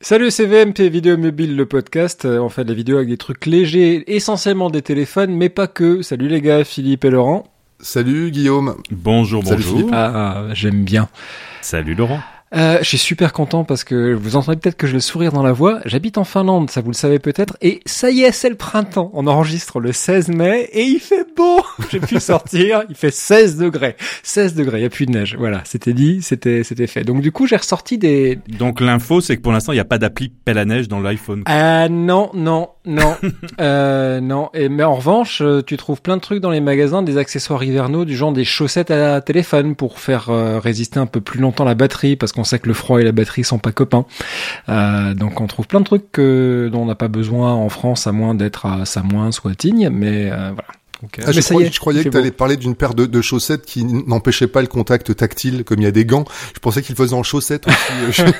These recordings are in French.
Salut, c'est VMP Vidéo Mobile, le podcast. Euh, On fait des vidéos avec des trucs légers, essentiellement des téléphones, mais pas que. Salut les gars, Philippe et Laurent. Salut Guillaume. Bonjour, Salut, bonjour. Philippe. Ah, j'aime bien. Salut Laurent. Euh, je suis super content parce que vous entendez peut-être que j'ai le sourire dans la voix. J'habite en Finlande, ça vous le savez peut-être. Et ça y est, c'est le printemps. On enregistre le 16 mai et il fait beau. J'ai pu sortir. Il fait 16 degrés. 16 degrés. Il n'y a plus de neige. Voilà. C'était dit. C'était, c'était fait. Donc du coup, j'ai ressorti des, Donc l'info, c'est que pour l'instant, il n'y a pas d'appli pelle à neige dans l'iPhone. Ah non, non, non, euh, non. Et, mais en revanche, euh, tu trouves plein de trucs dans les magasins, des accessoires hivernaux, du genre des chaussettes à téléphone pour faire euh, résister un peu plus longtemps la batterie, parce qu'on sait que le froid et la batterie sont pas copains. Euh, donc on trouve plein de trucs que, dont on n'a pas besoin en France, à moins d'être à Samoin ou à Tignes, mais euh, voilà. Donc, euh, Ah, je, mais ça y croyais, est, je croyais il que tu allais parler d'une paire de, de chaussettes qui n'empêchait pas le contact tactile, comme il y a des gants. Je pensais qu'ils le faisaient en chaussettes aussi.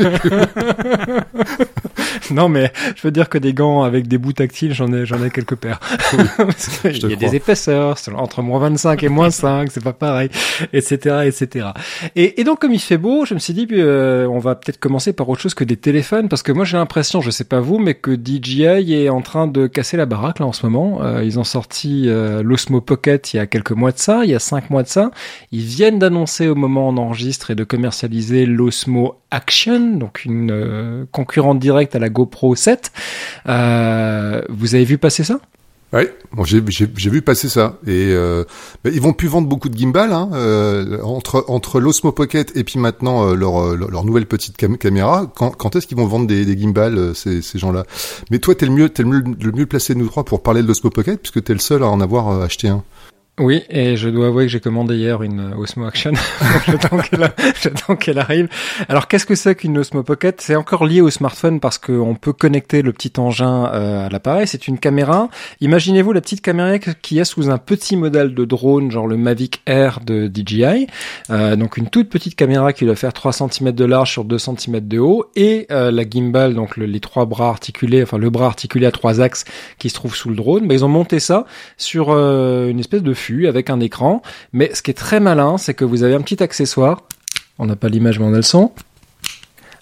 Non, mais je veux dire que des gants avec des bouts tactiles, j'en ai, j'en ai quelques paires. Il y a crois. des épaisseurs, entre moins 25 et moins 5, c'est pas pareil, etc., etc. Et, et donc, comme il fait beau, je me suis dit, euh, on va peut-être commencer par autre chose que des téléphones, parce que moi, j'ai l'impression, je sais pas vous, mais que DJI est en train de casser la baraque, là, en ce moment. Euh, ils ont sorti euh, l'Osmo Pocket il y a quelques mois de ça, il y a 5 mois de ça. Ils viennent d'annoncer au moment où on enregistre et de commercialiser l'Osmo Action, donc une euh, concurrente directe à la GoPro 7. Euh, vous avez vu passer ça? Ouais, bon, j'ai vu passer ça. Et euh, bah, ils vont plus vendre beaucoup de gimbal hein, euh, entre entre l'Osmo Pocket et puis maintenant euh, leur, euh, leur nouvelle petite cam- caméra. Quand, quand est-ce qu'ils vont vendre des, des gimbals euh, ces, ces gens-là? Mais toi, t'es le mieux t'es le mieux, le mieux placé nous trois pour parler de l'Osmo Pocket puisque t'es le seul à en avoir euh, acheté un. Oui, et je dois avouer que j'ai commandé hier une euh, Osmo Action. J'attends qu'elle arrive. Alors, qu'est-ce que c'est qu'une Osmo Pocket? C'est encore lié au smartphone parce qu'on peut connecter le petit engin euh, à l'appareil. C'est une caméra. Imaginez-vous la petite caméra qui est sous un petit modèle de drone, genre le Mavic Air de DJI. Euh, donc, une toute petite caméra qui doit faire 3 cm de large sur 2 cm de haut et la gimbal, donc le- les trois bras articulés, enfin le bras articulé à trois axes qui se trouve sous le drone. Mais ils ont monté ça sur une espèce de avec un écran. Mais ce qui est très malin, c'est que vous avez un petit accessoire. On n'a pas l'image, mais on a le son.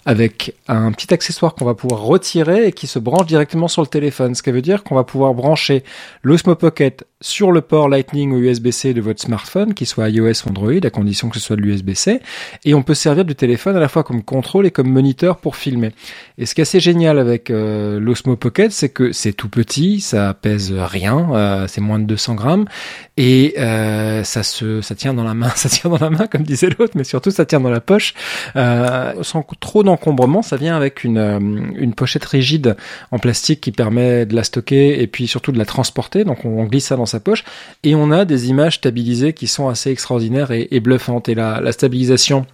Avec un petit accessoire qu'on va pouvoir retirer et qui se branche directement sur le téléphone. Ce qui veut dire qu'on va pouvoir brancher l'Osmo Pocket sur le port Lightning ou USB-C de votre smartphone, qu'il soit iOS ou Android, à condition que ce soit de l'USB-C. Et on peut servir du téléphone à la fois comme contrôle et comme moniteur pour filmer. Et ce qui est assez génial avec euh, l'Osmo Pocket, c'est que c'est tout petit, ça pèse rien, euh, c'est moins de 200 grammes, et euh, ça se, ça tient dans la main, ça tient dans la main comme disait l'autre, mais surtout ça tient dans la poche, euh, sans trop d'encombrement. Ça vient avec une, euh, une pochette rigide en plastique qui permet de la stocker et puis surtout de la transporter. Donc on glisse ça dans sa poche et on a des images stabilisées qui sont assez extraordinaires et, bluffantes. Et la stabilisation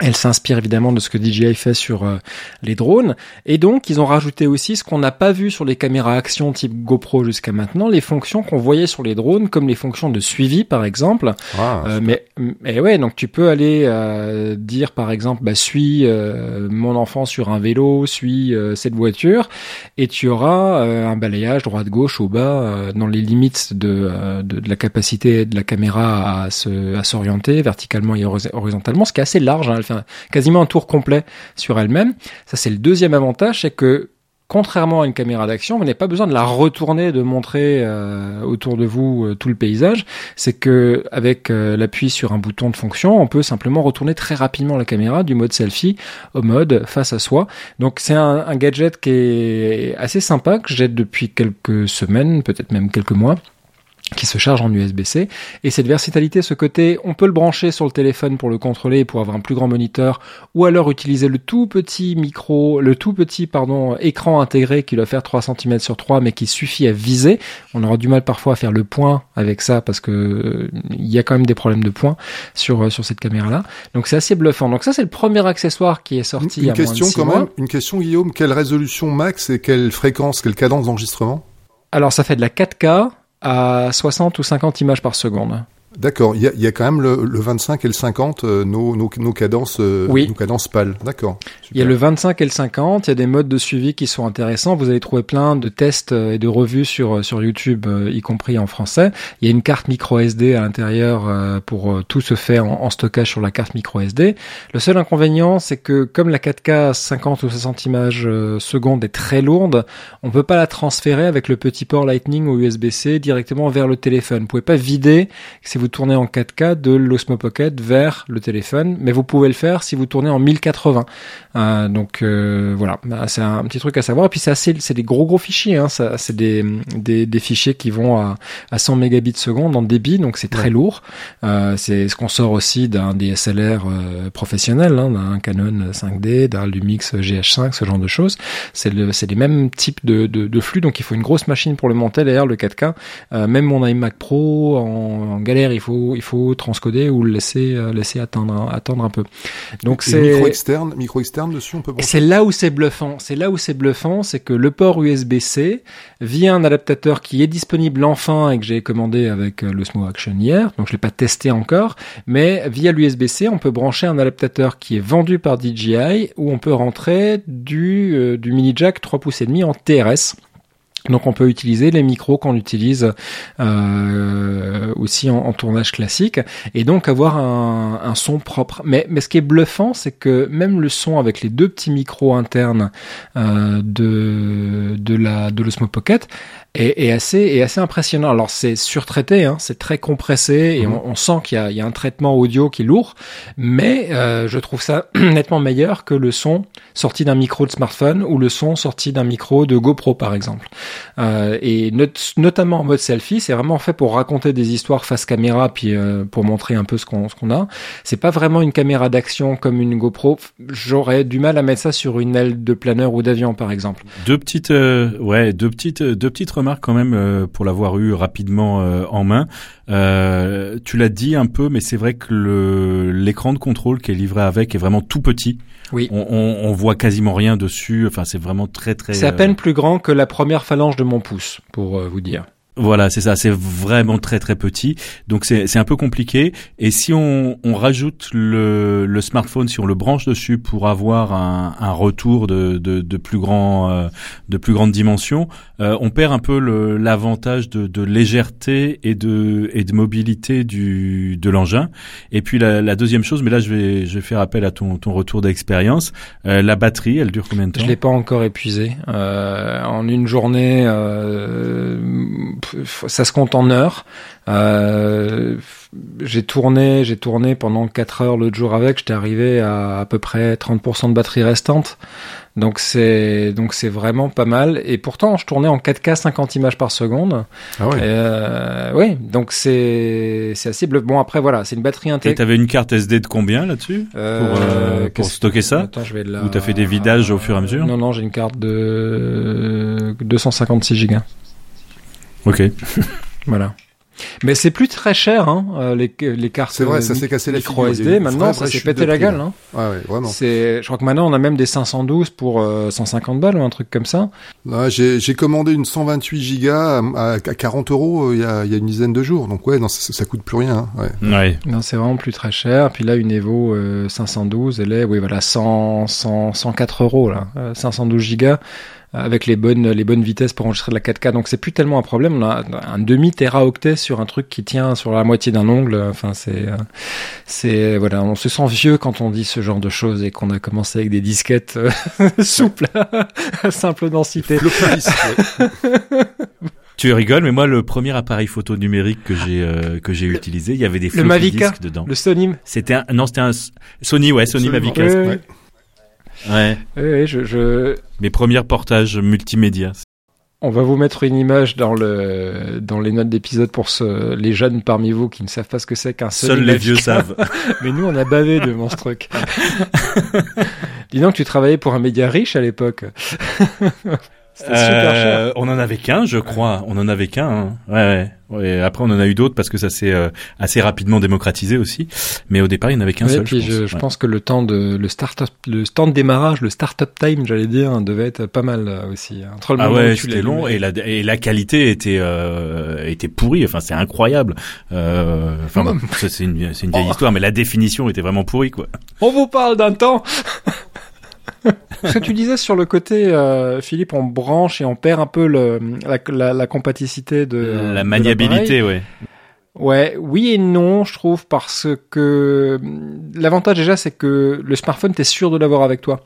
elle s'inspire évidemment de ce que DJI fait sur euh, les drones. Et donc, ils ont rajouté aussi ce qu'on n'a pas vu sur les caméras action type GoPro jusqu'à maintenant, les fonctions qu'on voyait sur les drones, comme les fonctions de suivi, par exemple. Ah, Euh, mais, mais ouais, donc tu peux aller euh, dire, par exemple, bah, suis euh, mon enfant sur un vélo, suis euh, cette voiture, et tu auras euh, un balayage droite-gauche au bas, euh, dans les limites de, euh, de, de la capacité de la caméra à se à s'orienter verticalement et horiz- horizontalement, ce qui est assez large. Hein, quasiment un tour complet sur elle-même. Ça, c'est le deuxième avantage, c'est que contrairement à une caméra d'action, vous n'avez pas besoin de la retourner, de montrer euh, autour de vous euh, tout le paysage. C'est que avec euh, l'appui sur un bouton de fonction, on peut simplement retourner très rapidement la caméra du mode selfie au mode face à soi. Donc c'est un, un gadget qui est assez sympa que j'ai depuis quelques semaines, peut-être même quelques mois qui se charge en USB-C. Et cette versatilité, ce côté, on peut le brancher sur le téléphone pour le contrôler, pour avoir un plus grand moniteur, ou alors utiliser le tout petit micro, le tout petit, pardon, écran intégré qui doit faire 3 cm sur 3, mais qui suffit à viser. On aura du mal parfois à faire le point avec ça, parce que euh, il y a quand même des problèmes de point sur, euh, sur cette caméra-là. Donc c'est assez bluffant. Donc ça, c'est le premier accessoire qui est sorti Une à moins de question quand mois. même, une question Guillaume, quelle résolution max et quelle fréquence, quelle cadence d'enregistrement? Alors ça fait de la 4K à 60 ou 50 images par seconde. D'accord, il y y a quand même le, le 25 et le 50, euh, nos, nos, nos cadences, euh, Oui. nos cadences pâles. D'accord. Il y a le 25 et le 50, il y a des modes de suivi qui sont intéressants. Vous allez trouver plein de tests euh, et de revues sur euh, sur YouTube, euh, y compris en français. Il y a une carte micro SD à l'intérieur euh, pour tout se fait en, en stockage sur la carte micro SD. Le seul inconvénient, c'est que comme la 4K 50 ou 60 images secondes est très lourde, on peut pas la transférer avec le petit port Lightning ou USB-C directement vers le téléphone. Vous pouvez pas vider si vous tournez en 4K de l'Osmo Pocket vers le téléphone, mais vous pouvez le faire si vous tournez en 1080. Euh, donc euh, voilà, Bah, c'est un petit truc à savoir. Et puis c'est assez, c'est des gros gros fichiers. Hein. Ça, c'est des, des des fichiers qui vont à, à 100 mégabits seconde en débit, donc c'est très Ouais. lourd. Euh, c'est ce qu'on sort aussi d'un DSLR professionnel, hein, d'un Canon 5D, d'un Lumix GH5, ce genre de choses. C'est le, c'est les mêmes types de, de, de flux, donc il faut une grosse machine pour le monter. D'ailleurs, le 4K, euh, même mon iMac Pro en, en galère, il faut il faut transcoder ou le laisser euh, laisser attendre attendre un peu. Donc c'est micro externe, micro externe dessus, on peut c'est là où c'est bluffant. C'est là où c'est bluffant, c'est que le port USB-C, via un adaptateur qui est disponible enfin et que j'ai commandé avec euh, l'Osmo Action hier, donc je l'ai pas testé encore, mais via l'USB-C, on peut brancher un adaptateur qui est vendu par DJI où on peut rentrer du, euh, du mini jack 3 pouces et demi en TRS. Donc on peut utiliser les micros qu'on utilise euh, aussi en, tournage classique et donc avoir un, un son propre. Mais, mais ce qui est bluffant, c'est que même le son avec les deux petits micros internes euh, de de la de l'Osmo Pocket est, est assez est assez impressionnant. Alors c'est surtraité, hein, c'est très compressé et Mhm. on, on sent qu'il y a, il y a un traitement audio qui est lourd, mais euh, je trouve ça nettement meilleur que le son sorti d'un micro de smartphone ou le son sorti d'un micro de GoPro par exemple. Euh, et not- notamment en mode selfie, c'est vraiment fait pour raconter des histoires face caméra, puis euh, pour montrer un peu ce qu'on ce qu'on a. C'est pas vraiment une caméra d'action comme une GoPro. J'aurais du mal à mettre ça sur une aile de planeur ou d'avion par exemple. Deux petites, euh, ouais, deux petites, euh, deux petites remarques quand même euh, pour l'avoir eu rapidement euh, en main. Euh, tu l'as dit un peu, mais c'est vrai que l'écran de contrôle qui est livré avec est vraiment tout petit. Oui. On, on, on voit quasiment rien dessus. Enfin, c'est vraiment très très. C'est à euh, peine plus grand que la première phalange de mon pouce, pour euh, vous dire. Voilà, c'est ça, c'est vraiment très très petit, donc c'est c'est un peu compliqué. Et si on, on rajoute le, le smartphone, si on le branche dessus pour avoir un, un retour de, de, de plus grand euh, de plus grande dimension, euh, on perd un peu le- l'avantage de, de légèreté et de et de mobilité du de l'engin. Et puis la, la deuxième chose, mais là je vais je vais faire appel à ton ton retour d'expérience. Euh, la batterie, elle dure combien de temps? Je l'ai pas encore épuisé. Euh, en une journée, euh, pff, ça se compte en heures. Euh, j'ai tourné, j'ai tourné pendant 4 heures l'autre jour avec. J'étais arrivé à à peu près 30% de batterie restante. Donc c'est donc c'est vraiment pas mal. Et pourtant, je tournais en 4K 50 images par seconde. Ah ouais. Euh, oui, donc c'est c'est assez bleu. Bon après voilà, c'est une batterie Et intégrée. t'avais une carte SD de combien là-dessus pour, euh, pour stocker ça Attends, je vais la... Ou t'as fait des vidages au fur et à mesure Non, non, j'ai une carte de 256 Go. Ok. Voilà. Mais c'est plus très cher, hein, euh, les, les cartes C'est vrai, euh, ça s'est cassé la micro figure. SD. Maintenant, vraie, ça s'est pété la prix, gueule. là. Hein. Ouais, ouais, vraiment. C'est, je crois que maintenant, on a même des 512 pour euh, 150 balles ou un truc comme ça. J'ai j'ai commandé une 128 gigas à, à 40 euros euh, il y, a, il y a une dizaine de jours. Donc ouais, non, ça, ça coûte plus rien. hein, Ouais. Ouais. Non, c'est vraiment plus très cher. Puis là, une Evo euh, 512, elle est, oui, voilà, 100, 100, 104 euros là, Euh, 512 gigas avec les bonnes, les bonnes vitesses pour enregistrer de la 4K. Donc c'est plus tellement un problème. On a un demi téraoctet sur un truc qui tient sur la moitié d'un ongle. Enfin, c'est, euh, c'est, voilà, on se sent vieux quand on dit ce genre de choses et qu'on a commencé avec des disquettes euh, souples à simple densité. Tu rigoles, mais moi, le premier appareil photo numérique que j'ai euh, que j'ai utilisé, il y avait des floppy Mavica, disks dedans. Le Sony. C'était un non, c'était un Sony, ouais, Sony Absolument. Mavic. Ouais, Ouais. Ouais. Oui, oui, je, je, Mes premiers portages multimédia. On va vous mettre une image dans le dans les notes d'épisode pour ce, les jeunes parmi vous qui ne savent pas ce que c'est qu'un Sony Seuls les vieux savent. Mais nous, on a bavé devant ce truc. Dis donc, tu travaillais pour un média riche à l'époque. C'était super cher. On en avait qu'un, je crois. On en avait qu'un. Hein. Ouais, ouais. Ouais, après, on en a eu d'autres parce que ça s'est euh, assez rapidement démocratisé aussi. Mais au départ, il n'y en avait qu'un Ouais, seul. puis je pense. je Ouais. pense que le temps de le start le temps de démarrage, le start-up time, j'allais dire, hein, devait être pas mal euh, aussi. Entre le Ah moment où ouais, tu c'était l'as long et la et la qualité était euh, était pourrie. Enfin, c'est incroyable. Euh, Enfin, bon, c'est une c'est une vieille Oh. histoire, mais la définition était vraiment pourrie quoi. On vous parle d'un temps. Ce que tu disais sur le côté, euh, Philippe, on branche et on perd un peu le, la, la, la compaticité de de la maniabilité, ouais. Ouais, oui et non, je trouve, parce que hum, l'avantage déjà, c'est que le smartphone, t'es sûr de l'avoir avec toi.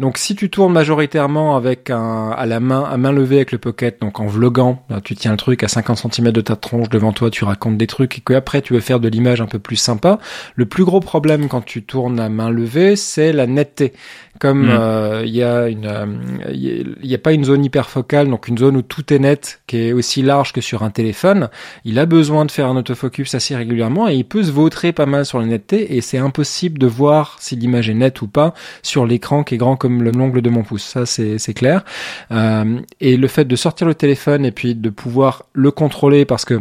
Donc, si tu tournes majoritairement avec un à la main, à main levée avec le pocket, donc en vloguant, là, tu tiens le truc à 50 cm de ta tronche devant toi, tu racontes des trucs et que après tu veux faire de l'image un peu plus sympa. Le plus gros problème quand tu tournes à main levée, c'est la netteté. Comme Mm. euh, il y a une, euh, il y a pas une zone hyperfocale, donc une zone où tout est net, qui est aussi large que sur un téléphone il a besoin de faire un autofocus assez régulièrement et il peut se vautrer pas mal sur la netteté et c'est impossible de voir si l'image est nette ou pas sur l'écran qui est grand comme le- l'ongle de mon pouce. Ça, c'est c'est clair. Euh, et le fait de sortir le téléphone et puis de pouvoir le contrôler parce que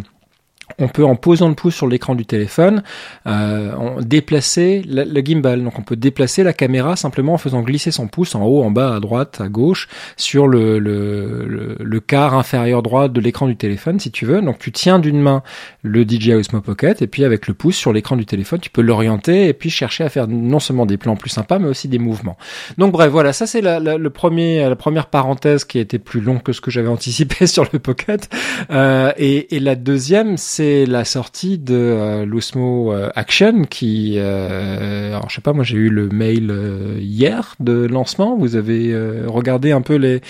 on peut, en posant le pouce sur l'écran du téléphone, euh, en- déplacer le, le gimbal. Donc, on peut déplacer la caméra simplement en faisant glisser son pouce en haut, en bas, à droite, à gauche, sur le, le, le, le quart inférieur droit de l'écran du téléphone, si tu veux. Donc, tu tiens d'une main le DJI Osmo Pocket et puis avec le pouce sur l'écran du téléphone, tu peux l'orienter et puis chercher à faire non seulement des plans plus sympas, mais aussi des mouvements. Donc, bref, voilà, ça c'est la, la, le premier, la première parenthèse qui a été plus longue que ce que j'avais anticipé sur le Pocket. Euh, et, et la deuxième, c'est la sortie de euh, l'Osmo euh, Action qui, euh, alors je sais pas, moi j'ai eu le mail euh, hier de lancement. Vous avez regardé un peu les,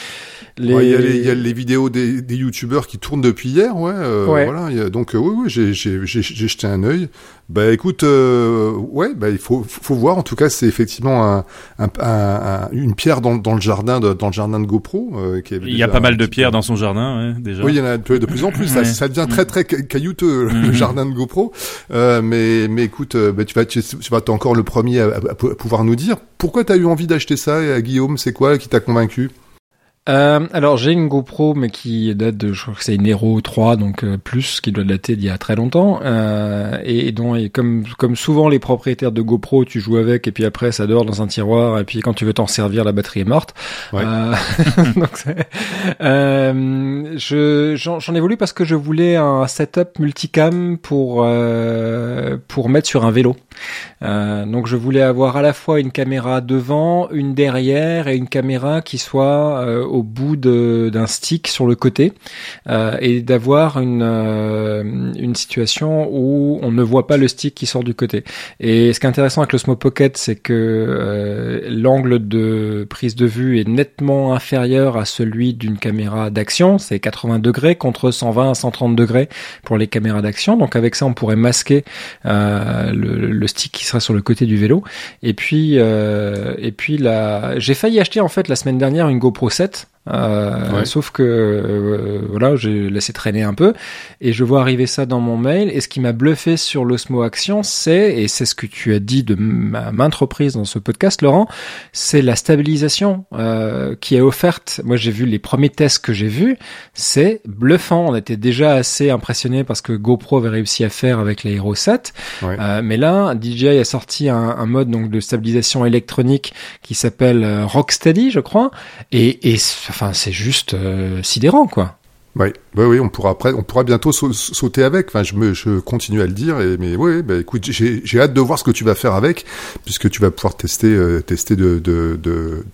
les... Ouais, y, a les- il y a les vidéos des, des youtubeurs qui tournent depuis hier, ouais. Ouais. Voilà. il y a- donc oui, oui, j'ai jeté un œil. Bah écoute, euh, ouais, bah il faut faut voir. En tout cas, c'est effectivement un, un, un- un- une pierre dans, dans le jardin de dans le jardin de GoPro. euh, qui Il y a pas mal de pierres peu- dans son jardin, ouais, déjà. Oui, il y en a de, de plus en plus. Ça, devient très très ca- caillouteux le Mhm. jardin de GoPro. Euh, mais mais écoute, euh, bah, tu vas tu, tu vas être encore le premier à, à- à pouvoir nous dire pourquoi t'as eu envie d'acheter ça, euh, Guillaume? C'est quoi qui t'a convaincu? Euh, alors j'ai une GoPro mais qui date de je crois que c'est une Hero 3 donc euh, plus qui doit dater d'il y a très longtemps euh, et, et dont et comme comme souvent les propriétaires de GoPro tu joues avec et puis après ça dort dans un tiroir et puis quand tu veux t'en servir la batterie est morte. Ouais. Euh, donc euh, je j'en j'en ai voulu parce que je voulais un setup multicam pour euh, pour mettre sur un vélo. Euh, donc je voulais avoir à la fois une caméra devant, une derrière et une caméra qui soit euh, au bout d'un stick sur le côté euh, et d'avoir une euh, une situation où on ne voit pas le stick qui sort du côté. Et ce qui est intéressant avec l'Osmo Pocket, c'est que euh, l'angle de prise de vue est nettement inférieur à celui d'une caméra d'action. C'est 80 degrés contre 120 à 130 degrés pour les caméras d'action. Donc avec ça, on pourrait masquer euh, le, le stick qui sera sur le côté du vélo. Et puis, euh, et puis là, j'ai failli acheter en fait la semaine dernière une GoPro 7. Euh, Ouais. Sauf que euh, voilà, j'ai laissé traîner un peu et je vois arriver ça dans mon mail. Et ce qui m'a bluffé sur l'Osmo Action, c'est et c'est ce que tu as dit de ma maintes reprises dans ce podcast, Laurent, c'est la stabilisation euh, qui est offerte. Moi, j'ai vu les premiers tests que j'ai vus, c'est bluffant. On était déjà assez impressionnés parce que GoPro avait réussi à faire avec la Hero 7. Ouais. Euh, mais là, DJI a sorti un, un mode donc de stabilisation électronique qui s'appelle euh, Rocksteady, je crois. Et, et enfin, c'est juste euh, sidérant, quoi. Oui, oui, oui, on pourra après, on pourra bientôt sau- sauter avec. Enfin, je me, je continue à le dire. Et, mais oui, bah, écoute, j'ai, j'ai hâte de voir ce que tu vas faire avec, puisque tu vas pouvoir tester, euh, tester de, de, de,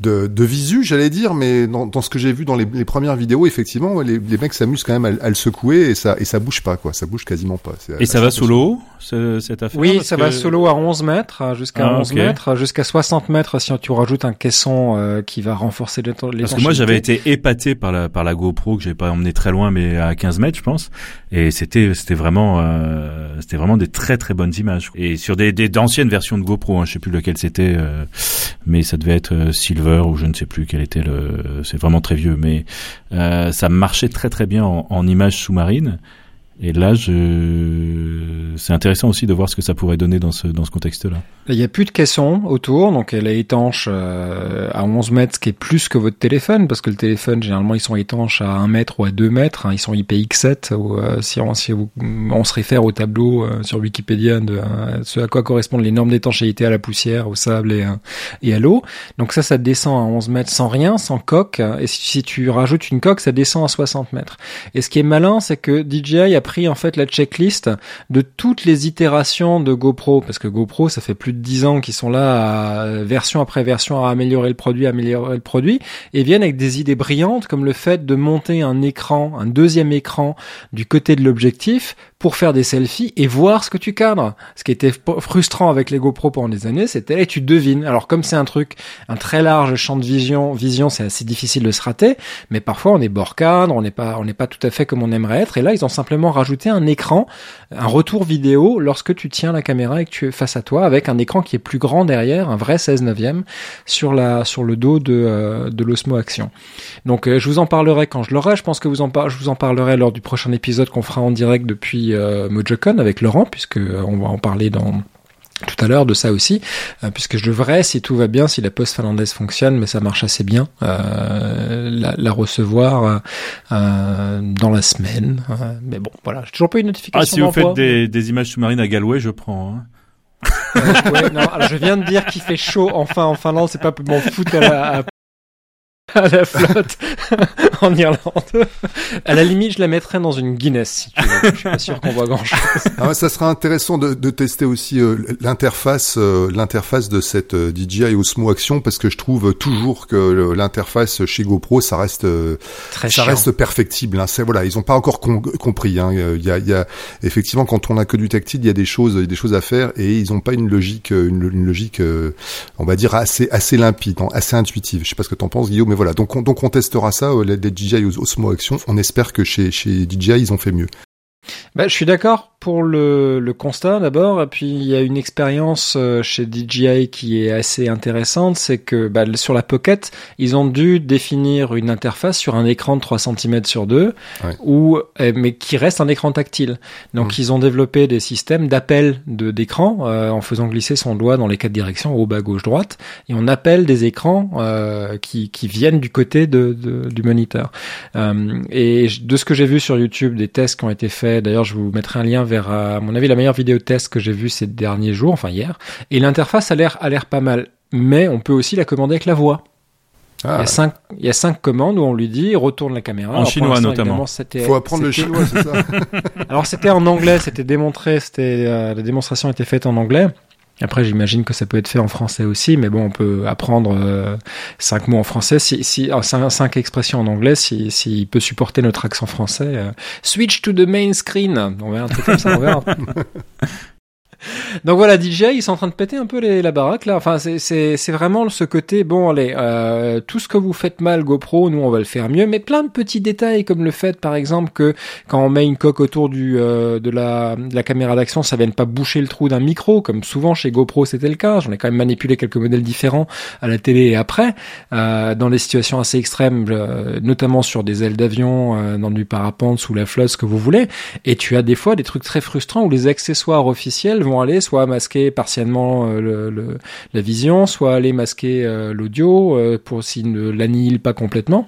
de, de visu, j'allais dire. Mais dans, dans ce que j'ai vu dans les, les premières vidéos, effectivement, ouais, les, les mecs s'amusent quand même à, à le secouer et ça, et ça bouge pas, quoi. Ça bouge quasiment pas. C'est Et ça va sous l'eau, ce- cette affaire? Oui, parce ça que- va solo à 11 mètres, hein, jusqu'à Ah, 11 ok. mètres, jusqu'à 60 mètres si tu rajoutes un caisson euh, qui va renforcer l'étan- Parce que moi j'avais été épaté par la par la GoPro que j'ai pas emmené très loin mais à 15 mètres je pense. Et c'était c'était vraiment euh, c'était vraiment des très très bonnes images. Et sur des d'anciennes versions de GoPro hein, je sais plus lequel c'était euh, mais ça devait être euh, Silver ou je ne sais plus quel était le c'est vraiment très vieux mais ça marchait très très bien en, en images sous-marines Et là, je... c'est intéressant aussi de voir ce que ça pourrait donner dans ce, dans ce contexte-là. Il n'y a plus de caisson autour, donc elle est étanche euh, à 11 mètres, ce qui est plus que votre téléphone, parce que le téléphone, généralement, ils sont étanches à 1 mètre ou à 2 mètres. Hein, ils sont IPX7, ou, euh, si, on, si on se réfère au tableau euh, sur Wikipédia de ce à quoi correspondent les normes d'étanchéité à la poussière, au sable et, et à l'eau. Donc ça, ça descend à 11 mètres sans rien, sans coque. Et si, tu rajoutes une coque, ça descend à 60 mètres. Et ce qui est malin, c'est que DJI a pris en fait la checklist de toutes les itérations de GoPro, parce que GoPro, ça fait plus de 10 ans qu'ils sont là, à, version après version, à améliorer le produit, améliorer le produit, et viennent avec des idées brillantes, comme le fait de monter un écran, un deuxième écran du côté de l'objectif pour faire des selfies et voir ce que tu cadres. Ce qui était frustrant avec les GoPro pendant des années, c'était tu devines. Alors comme c'est un truc, un très large champ de vision, vision, c'est assez difficile de se rater, mais parfois on est bord cadre, on n'est pas, on n'est pas tout à fait comme on aimerait être. Et là, ils ont simplement rajouté un écran, un retour vidéo lorsque tu tiens la caméra et que tu es face à toi, avec un écran qui est plus grand derrière, un vrai 16 neuvième sur la, sur le dos de, euh, l'Osmo Action. Donc euh, je vous en parlerai quand je l'aurai. Je pense que je vous en parlerai lors du prochain épisode qu'on fera en direct depuis euh, Mojocon avec Laurent, puisque euh, on va en parler dans tout à l'heure de ça aussi, euh, puisque je devrais, si tout va bien, si la poste finlandaise fonctionne, mais ça marche assez bien, la, recevoir dans la semaine. mais bon, voilà, j'ai toujours pas eu de notification. Ah, si vous faites des, images sous-marines à Galway, je prends. Hein. alors je viens de dire qu'il fait chaud enfin en Finlande, c'est pas pour m'en foutre à, à à la flotte en Irlande. À la limite, je la mettrais dans une Guinness, si tu veux. Je suis pas sûr qu'on voit grand chose. Ah, ça sera intéressant de, de tester aussi euh, l'interface, euh, l'interface de cette euh, DJI Osmo Action parce que je trouve toujours que l'interface chez GoPro, ça reste, Très ça reste perfectible. Hein. C'est voilà, ils ont pas encore compris. Hein. Il y a, il y a effectivement quand on a que du tactile, il y a des choses, il y a des choses à faire et ils ont pas une logique, une, une logique, on va dire assez, assez limpide, assez intuitive. Je sais pas ce que t'en penses, Guillaume, mais voilà, donc on, donc on testera ça, euh, les, DJI Osmo Action. On espère que chez, chez DJI, ils ont fait mieux. Bah, je suis d'accord pour le, le constat d'abord, et puis il y a une expérience euh, chez DJI qui est assez intéressante, c'est que bah, sur la Pocket, ils ont dû définir une interface sur un écran de 3 cm sur 2, ou eh, mais qui reste un écran tactile. Donc mmh. ils ont développé des systèmes d'appel de d'écran euh, en faisant glisser son doigt dans les quatre directions, haut, bas, gauche, droite, et on appelle des écrans euh, qui, qui viennent du côté de, de du moniteur. Euh, et de ce que j'ai vu sur YouTube, des tests qui ont été faits, d'ailleurs je vous mettrai un lien vers, à mon avis, la meilleure vidéo test que j'ai vue ces derniers jours, enfin hier. Et l'interface a l'air, a l'air pas mal. Mais on peut aussi la commander avec la voix. Ah. il, y a cinq, il y a cinq commandes où on lui dit retourne la caméra. En chinois notamment. Il faut apprendre le chinois, c'est ça. Alors c'était en anglais, c'était démontré, c'était euh, la démonstration était faite en anglais. Après, j'imagine que ça peut être fait en français aussi, mais bon, on peut apprendre euh, cinq mots en français, si, si oh, cinq, expressions en anglais, s'il si, peut supporter notre accent français. Euh, switch to the main screen. On verra un truc comme ça, on verra. Donc voilà, DJ, ils sont en train de péter un peu les, la baraque là. Enfin, c'est vraiment ce côté, bon, allez, euh, tout ce que vous faites mal, GoPro, nous on va le faire mieux. Mais plein de petits détails comme le fait, par exemple, que quand on met une coque autour du euh, de, la, de la caméra d'action, ça vienne pas boucher le trou d'un micro, comme souvent chez GoPro c'était le cas. J'en ai quand même manipulé quelques modèles différents à la télé et après, euh, dans des situations assez extrêmes, notamment sur des ailes d'avion, euh, dans du parapente, sous la flotte, ce que vous voulez. Et tu as des fois des trucs très frustrants où les accessoires officiels aller soit masquer partiellement euh, la vision, soit aller masquer euh, l'audio euh, pour s'il ne l'annihile pas complètement.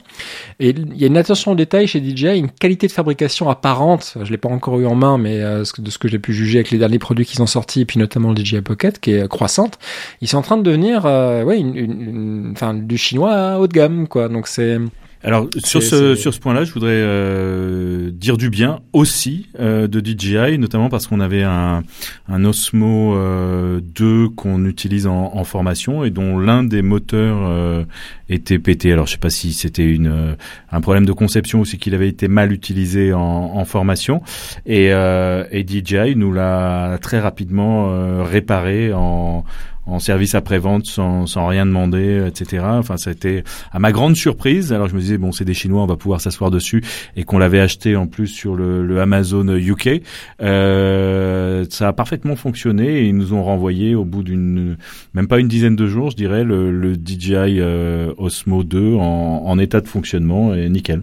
Et il y a une attention au détail chez DJI, une qualité de fabrication apparente. Je l'ai pas encore eu en main, mais de ce que j'ai pu juger avec les derniers produits qui sont sortis, et puis notamment le DJI Pocket, qui est croissante, ils sont en train de devenir, ouais, du chinois haut de gamme, quoi. Donc c'est alors sur ce sur ce point-là, je voudrais euh, dire du bien aussi euh, de DJI, notamment parce qu'on avait un, un Osmo euh, 2 qu'on utilise en, en, formation et dont l'un des moteurs euh, était pété. Alors je sais pas si c'était une un problème de conception ou si qu'il avait été mal utilisé en, en formation et, et DJI nous l'a très rapidement réparé en en service après-vente sans, sans rien demander, etc. Enfin, ça a été à ma grande surprise. Alors je me disais bon, c'est des Chinois, on va pouvoir s'asseoir dessus, et qu'on l'avait acheté en plus sur le, le Amazon UK. Euh, ça a parfaitement fonctionné et ils nous ont renvoyé au bout d'une même pas une dizaine de jours, je dirais, le, le DJI euh, Osmo 2 en, en état de fonctionnement et nickel.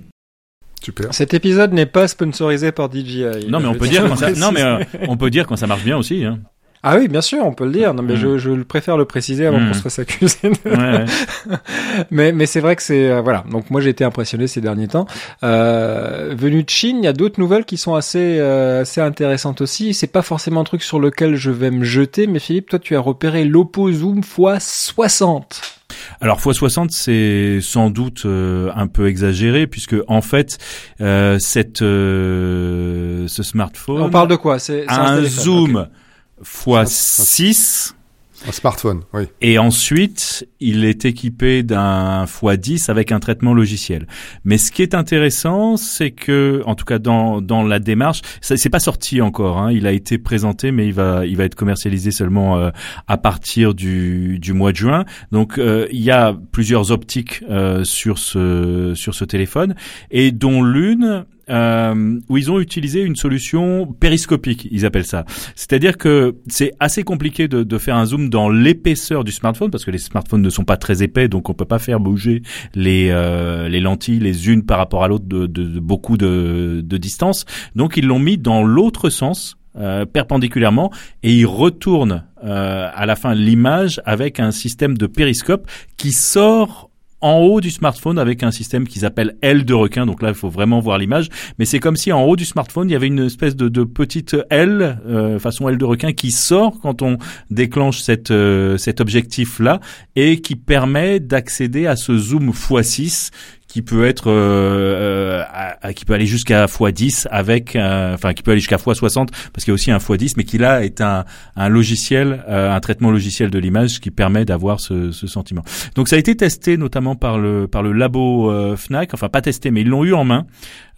Super. Cet épisode n'est pas sponsorisé par DJI. Non, mais on peut dire quand ça, non, mais euh, on peut dire quand ça marche bien aussi. Hein. Ah oui, bien sûr, on peut le dire. Non, mais Mm. je, je le préfère le préciser avant Mm. qu'on se fasse accuser. de- Ouais, ouais. mais mais c'est vrai que c'est euh, voilà. Donc moi j'ai été impressionné ces derniers temps. Euh, venu de Chine, il y a d'autres nouvelles qui sont assez euh, assez intéressantes aussi. C'est pas forcément un truc sur lequel je vais me jeter, mais Philippe, toi tu as repéré l'Oppo Zoom x60. Alors x60 c'est sans doute euh, un peu exagéré puisque en fait euh, cette euh, ce smartphone On parle de quoi? C'est un téléphone, zoom ok. x6 Un smartphone, oui. et ensuite il est équipé d'un x10 avec un traitement logiciel. Mais ce qui est intéressant, c'est que en tout cas dans dans la démarche, c'est pas sorti encore. Hein, il a été présenté, mais il va il va être commercialisé seulement euh, à partir du du mois de juin. Donc euh, il y a plusieurs optiques euh, sur ce sur ce téléphone et dont l'une euh, où ils ont utilisé une solution périscopique, ils appellent ça. C'est-à-dire que c'est assez compliqué de, de faire un zoom dans l'épaisseur du smartphone parce que les smartphones ne sont pas très épais, donc on peut pas faire bouger les euh, les lentilles les unes par rapport à l'autre de, de, de beaucoup de, de distance. Donc ils l'ont mis dans l'autre sens. euh, perpendiculairement et ils retournent euh, à la fin l'image avec un système de périscope qui sort en haut du smartphone avec un système qu'ils appellent aile de requin. Donc là, il faut vraiment voir l'image. Mais c'est comme si en haut du smartphone, il y avait une espèce de, de petite aile, euh, façon aile de requin, qui sort quand on déclenche cette, euh, cet objectif-là et qui permet d'accéder à ce zoom x6 qui peut être euh, à- à- qui peut aller jusqu'à x10 avec euh, enfin qui peut aller jusqu'à x60 parce qu'il y a aussi un x10 mais qui là est un, un logiciel euh, un traitement logiciel de l'image qui permet d'avoir ce, ce sentiment. Donc ça a été testé notamment par le par le labo euh, Fnac, enfin pas testé mais ils l'ont eu en main.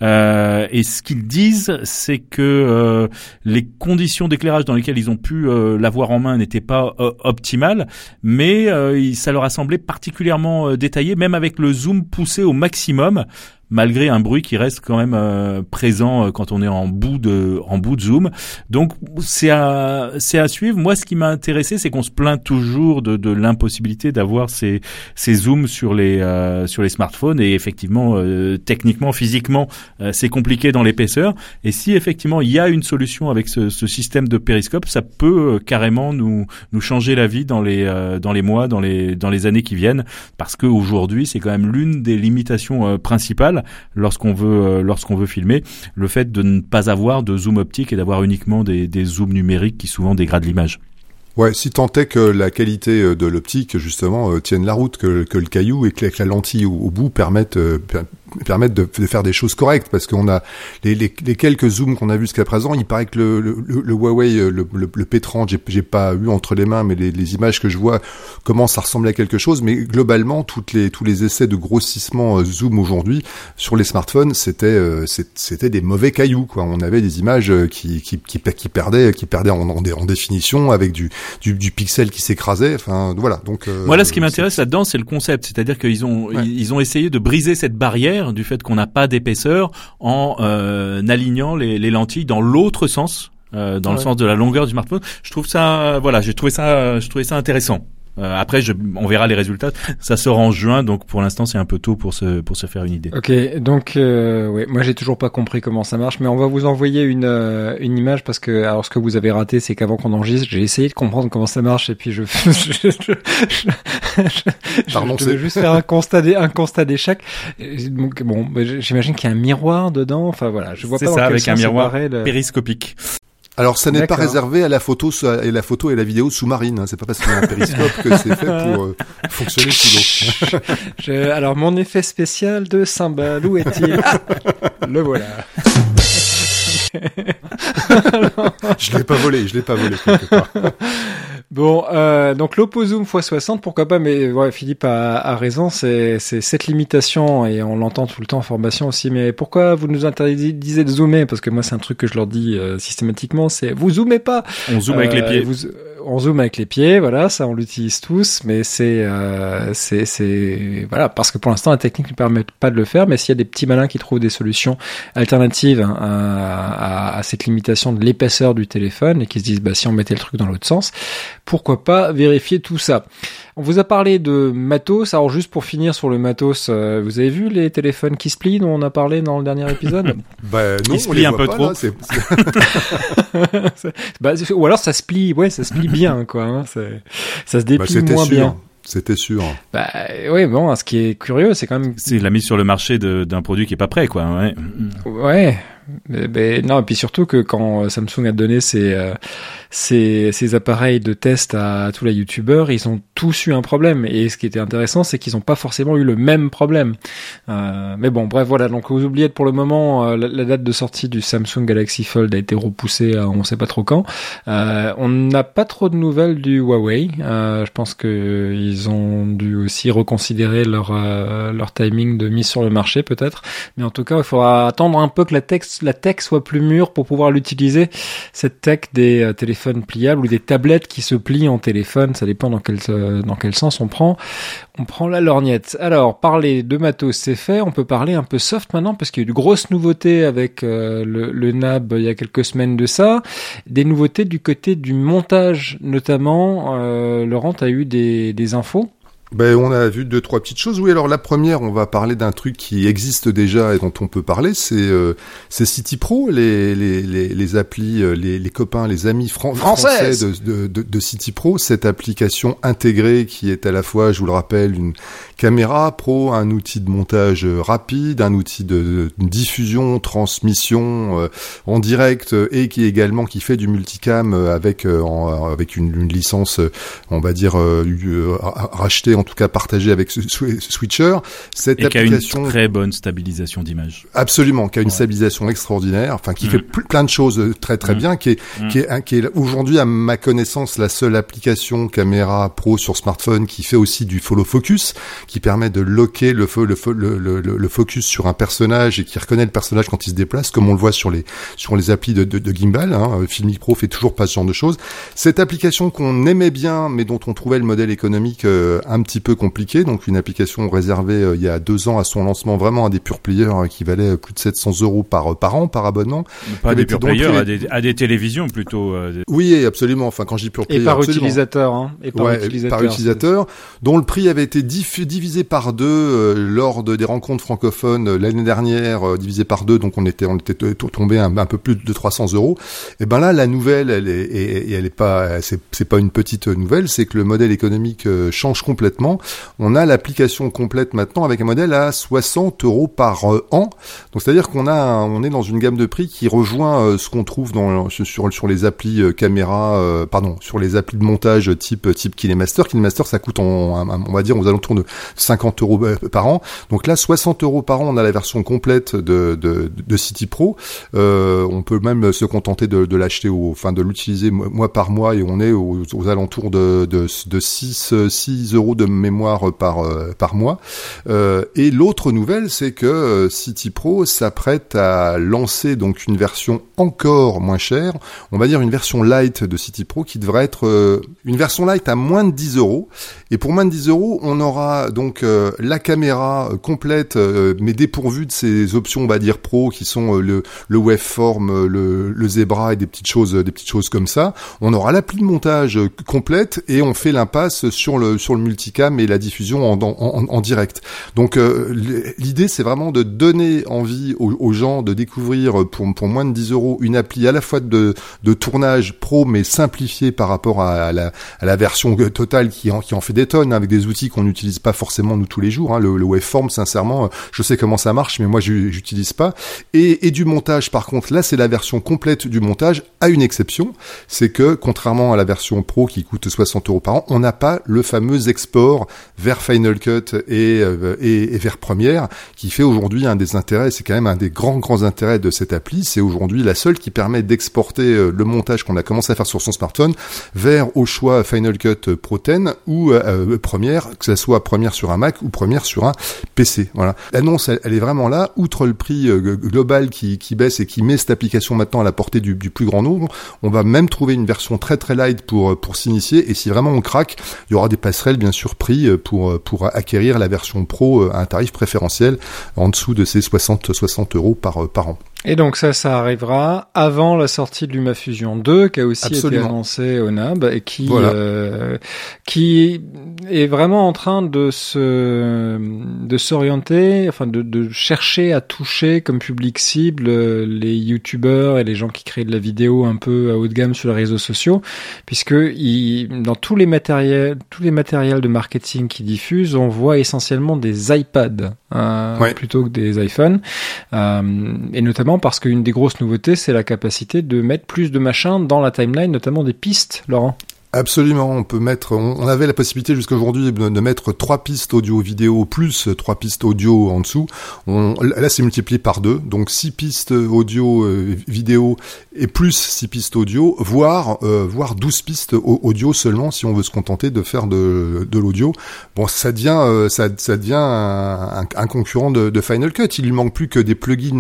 Euh, et ce qu'ils disent, c'est que euh, les conditions d'éclairage dans lesquelles ils ont pu euh, l'avoir en main n'étaient pas optimales, mais ça leur a semblé particulièrement détaillé, même avec le zoom poussé au maximum malgré un bruit qui reste quand même euh, présent euh, quand on est en bout de en bout de zoom. Donc c'est à c'est à suivre. Moi, ce qui m'a intéressé, c'est qu'on se plaint toujours de, de l'impossibilité d'avoir ces ces zooms sur les euh, sur les smartphones et effectivement euh, techniquement physiquement euh, c'est compliqué dans l'épaisseur. Et si effectivement il y a une solution avec ce, ce système de périscope, ça peut euh, carrément nous nous changer la vie dans les dans les mois, dans les dans les années qui viennent, parce que aujourd'hui c'est quand même l'une des limitations euh, lorsqu'on veut euh, lorsqu'on veut filmer, le fait de ne pas avoir de zoom optique et d'avoir uniquement des, des zooms numériques qui souvent dégradent l'image. Ouais, si tant est que la qualité euh, de l'optique justement euh, tienne la route, que, que le caillou et que la- que la lentille au, au bout permettent per- permettent de, de faire des choses correctes, parce qu'on a les, les, les quelques zooms qu'on a vus jusqu'à présent, il paraît que le, le, le- Huawei, euh, le, le, le P30, j'ai, j'ai pas eu entre les mains, mais les, les images que je vois commencent à ressembler à quelque chose, mais globalement, toutes les tous les essais de grossissement euh, zoom aujourd'hui sur les smartphones, c'était euh, c'était des mauvais cailloux, quoi. On avait des images qui qui, qui, qui perdaient qui perdaient en, en, dé- en définition avec du du, du pixel qui s'écrasait. Enfin, voilà. Donc euh, Moi là, ce qui m'intéresse là-dedans, c'est le concept, c'est-à-dire qu'ils ont Ouais. ils, ils ont essayé de briser cette barrière du fait qu'on n'a pas d'épaisseur en euh, alignant les, les lentilles dans l'autre sens. euh, dans le sens de la longueur du smartphone, je trouve ça, voilà, j'ai trouvé ça, je trouvais ça intéressant. Euh, après, je, on verra les résultats. Ça sort en juin, donc pour l'instant, c'est un peu tôt pour se pour se faire une idée. Ok, donc euh, ouais, moi j'ai toujours pas compris comment ça marche, mais on va vous envoyer une euh, une image parce que alors ce que vous avez raté, c'est qu'avant qu'on enregistre, j'ai essayé de comprendre comment ça marche et puis je je, je, je, je- je- Pardon, je devais c'est- juste faire un constat un constat d'échec. Donc bon, bah, j'imagine qu'il y a un miroir dedans. Enfin voilà, je vois C'est pas dans ça, quel avec un sens miroir le- périscopique. Alors, ça n'est pas réservé à la photo et la photo et la vidéo sous-marine. Hein. C'est pas parce qu'il y a un périscope que c'est fait pour euh, fonctionner sous l'eau. Je- alors mon effet spécial de cymbale, où est-il? Ah, Le voilà. Je l'ai pas volé, je l'ai pas volé quelque part. Bon, euh, donc l'Oppo Zoom x60, pourquoi pas, mais ouais, Philippe a, a raison, c'est c'est cette limitation, et on l'entend tout le temps en formation aussi, mais pourquoi vous nous interdisez de zoomer? Parce que moi, c'est un truc que je leur dis euh, systématiquement, c'est vous zoomez pas On zoome avec les Euh, pieds. vous- on zoome avec les pieds, voilà, ça on l'utilise tous, mais c'est euh, c'est c'est voilà parce que pour l'instant la technique ne permet pas de le faire, mais s'il y a des petits malins qui trouvent des solutions alternatives hein, à, à- à cette limitation de l'épaisseur du téléphone et qui se disent bah si on mettait le truc dans l'autre sens, pourquoi pas vérifier tout ça. On vous a parlé de matos. Alors juste pour finir sur le matos, euh, vous avez vu les téléphones qui se plient dont on a parlé dans le dernier épisode Bah non, Ils se on plient les un voit peu pas, trop. là, c'est- bah, Ou alors ça se plie, ouais, ça se plie bien, quoi. hein, c'est- ça se bah, déplie c'était moins sûr. bien. C'était sûr. Bah oui, bon, ce qui est curieux, c'est quand même C'est la mise sur le marché de- d'un produit qui est pas prêt, quoi. Ouais. Ouais. Mais, mais non, et puis surtout que quand euh, Samsung a donné ses, euh, ses, ses appareils de test à tous les youtubeurs, ils ont tous eu un problème. Et ce qui était intéressant, c'est qu'ils n'ont pas forcément eu le même problème. Euh, mais bon, bref, voilà. Donc vous oubliez pour le moment, euh, la, date de sortie du Samsung Galaxy Fold a été repoussée on sait pas trop quand. Euh, on n'a pas trop de nouvelles du Huawei. Euh, je pense que ils ont dû aussi reconsidérer leur, euh, leur timing de mise sur le marché peut-être. Mais en tout cas, il faudra attendre un peu que la tech, la tech soit plus mûre pour pouvoir l'utiliser. Cette tech des euh, téléphones pliables ou des tablettes qui se plient en téléphone, ça dépend dans quel, euh, dans quel sens on prend. On prend la lorgnette. Alors, parler de matos, c'est fait. On peut parler un peu soft maintenant parce qu'il y a eu de grosses nouveautés avec euh, le, NAB il y a quelques semaines de ça. Des nouveautés du côté du montage, notamment. Euh, Laurent, tu eu des infos? Ben, on a vu deux trois petites choses. Oui, alors la première, on va parler d'un truc qui existe déjà et dont on peut parler, c'est euh, City Pro, les les les, les applis, euh, les, les copains, les amis fran- français de, de, de, City Pro, cette application intégrée qui est à la fois, je vous le rappelle, une caméra pro, un outil de montage euh, rapide, un outil de, de diffusion, transmission euh, en direct euh, et qui également qui fait du multicam avec euh, en- avec une, une licence, on va dire rachetée en tout cas partagée avec Switcher. Cette Et qui a une application très bonne stabilisation d'image. Absolument, qui a une Ouais. stabilisation extraordinaire, enfin qui Mm. fait pl- plein de choses euh, très très Mm. bien, qui est Mm. qui est, qui est aujourd'hui à ma connaissance la seule application caméra pro sur smartphone qui fait aussi du follow focus, qui permet de loquer le, fo- le, fo- le, le, le- le focus sur un personnage et qui reconnaît le personnage quand il se déplace, comme on le voit sur les sur les applis de, de, de gimbal. Hein. Euh, Filmic Pro fait toujours pas ce genre de choses. Cette application qu'on aimait bien, mais dont on trouvait le modèle économique euh, un petit peu compliqué, donc une application réservée euh, il y a deux ans à son lancement vraiment à des pure players euh, qui valait plus de 700 euros par par an par abonnement. Pas des pure players, à des, à des télévisions plutôt. euh, des- Oui, absolument. Enfin, quand je dis pure Et player, par absolument. utilisateur, hein. Et par Ouais, utilisateur. par utilisateur, dont le prix avait été diff- divisé par deux euh, lors de, des rencontres francophones euh, l'année dernière, euh, divisé par deux, donc on était on était tombé un, un peu plus de 300 euros. Et ben là, la nouvelle, elle est, et, et elle est pas, c'est c'est pas une petite nouvelle, c'est que le modèle économique euh, change complètement. On a l'application complète maintenant avec un modèle à 60 euros par euh, an. Donc c'est-à-dire qu'on a, on est dans une gamme de prix qui rejoint euh, ce qu'on trouve dans sur les applis euh, caméra, euh, pardon, sur les applis de montage type type KineMaster. KineMaster, ça coûte en, on va dire aux alentours de 50 euros euh, par an. Donc là, 60 euros par an, on a la version complète de City Pro. Euh, on peut même se contenter de, l'acheter, enfin de l'utiliser mois par mois, et on est aux, alentours de 6 6 euros de mémoire par euh, par mois. Euh, et l'autre nouvelle, c'est que euh, City Pro s'apprête à lancer donc une version encore moins chère, on va dire une version light de City Pro qui devrait être une version light à moins de 10 euros. Et pour moins de 10 euros, on aura donc la caméra complète, mais dépourvue de ces options, on va dire pro, qui sont le, le waveform, le, le zebra et des petites choses, des petites choses comme ça. On aura l'appli de montage complète et on fait l'impasse sur le sur le multicam la diffusion en, direct. Donc euh, l'idée, c'est vraiment de donner envie aux, gens de découvrir euh, pour, moins de 10 euros une appli à la fois de, tournage pro mais simplifiée par rapport à la, version totale qui en, fait des tonnes hein, avec des outils qu'on n'utilise pas forcément nous tous les jours. Hein. Le, le waveform, sincèrement, euh, je sais comment ça marche, mais moi j'utilise pas. Et, et du montage, par contre, là c'est la version complète du montage, à une exception, c'est que contrairement à la version pro qui coûte 60 euros par an, on n'a pas le fameux export vers Final Cut et, euh, et, vers Premiere qui fait aujourd'hui un des intérêts, c'est quand même un des grands grands intérêts de cette appli, c'est aujourd'hui la seule qui permet d'exporter euh, le montage qu'on a commencé à faire sur son smartphone vers au choix Final Cut Pro 10 ou euh, Premiere, que ce soit Premiere sur un Mac ou Premiere sur un PC. Voilà. L'annonce, elle, est vraiment là. Outre le prix euh, global qui, baisse et qui met cette application maintenant à la portée du, du plus grand nombre, on va même trouver une version très très light pour pour s'initier. Et si vraiment on craque, il y aura des passerelles bien sûr pris euh, pour pour acquérir la version pro euh, à un tarif préférentiel en dessous de ces 60 60 euros par par an. Et donc ça, ça arrivera avant la sortie de LumaFusion 2, qui a aussi été annoncé au NAB et qui euh, qui est vraiment en train de se de s'orienter, enfin de, de chercher à toucher comme public cible euh, les youtubeurs et les gens qui créent de la vidéo un peu à haut de gamme sur les réseaux sociaux, puisque il, dans tous les matériels tous les matériels de marketing qui diffusent, on voit essentiellement des iPads euh, plutôt que des iPhones, euh, et notamment parce qu'une des grosses nouveautés, c'est la capacité de mettre plus de machins dans la timeline, notamment des pistes, Laurent. Absolument, on peut mettre, on, avait la possibilité jusqu'à aujourd'hui de, mettre trois pistes audio-vidéo plus trois pistes audio en dessous. Là, c'est multiplié par deux, donc six pistes audio-vidéo euh, et plus six pistes audio, voire euh, voire 12 pistes audio seulement si on veut se contenter de faire de, l'audio. Bon, ça devient euh, ça, devient un, concurrent de, Final Cut. Il lui manque plus que des plugins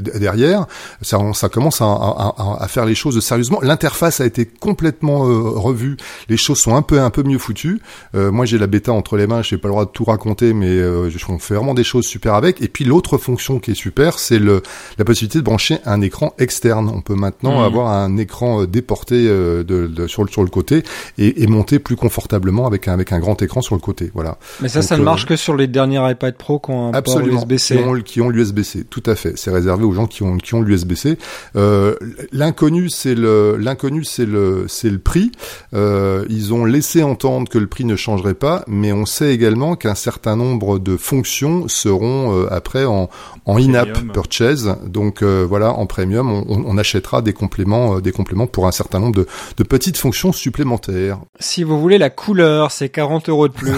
derrière. Ça, commence à faire les choses sérieusement. L'interface a été complètement revue les choses sont un peu un peu mieux foutues. Euh, moi, j'ai la bêta entre les mains, j'ai pas le droit de tout raconter, mais euh, je fais vraiment des choses super avec. Et puis l'autre fonction qui est super, c'est le la possibilité de brancher un écran externe. On peut maintenant mmh. avoir un écran euh, déporté euh, de, de, sur le sur le côté et, et monter plus confortablement avec un avec un grand écran sur le côté. Voilà. Mais ça, ça ne marche que sur les derniers iPad Pro qui ont un absolument, port USB-C. Qui ont, l'USB-C. Tout à fait. C'est réservé aux gens qui ont qui ont l'USB-C. l'inconnu, c'est le l'inconnu, c'est le c'est le prix. Euh, ils ont laissé entendre que le prix ne changerait pas, mais on sait également qu'un certain nombre de fonctions seront euh, après en, en in-app purchase. Donc euh, voilà, en premium, on, on, achètera des compléments, des compléments pour un certain nombre de, de, petites fonctions supplémentaires. Si vous voulez la couleur, c'est 40 euros de plus.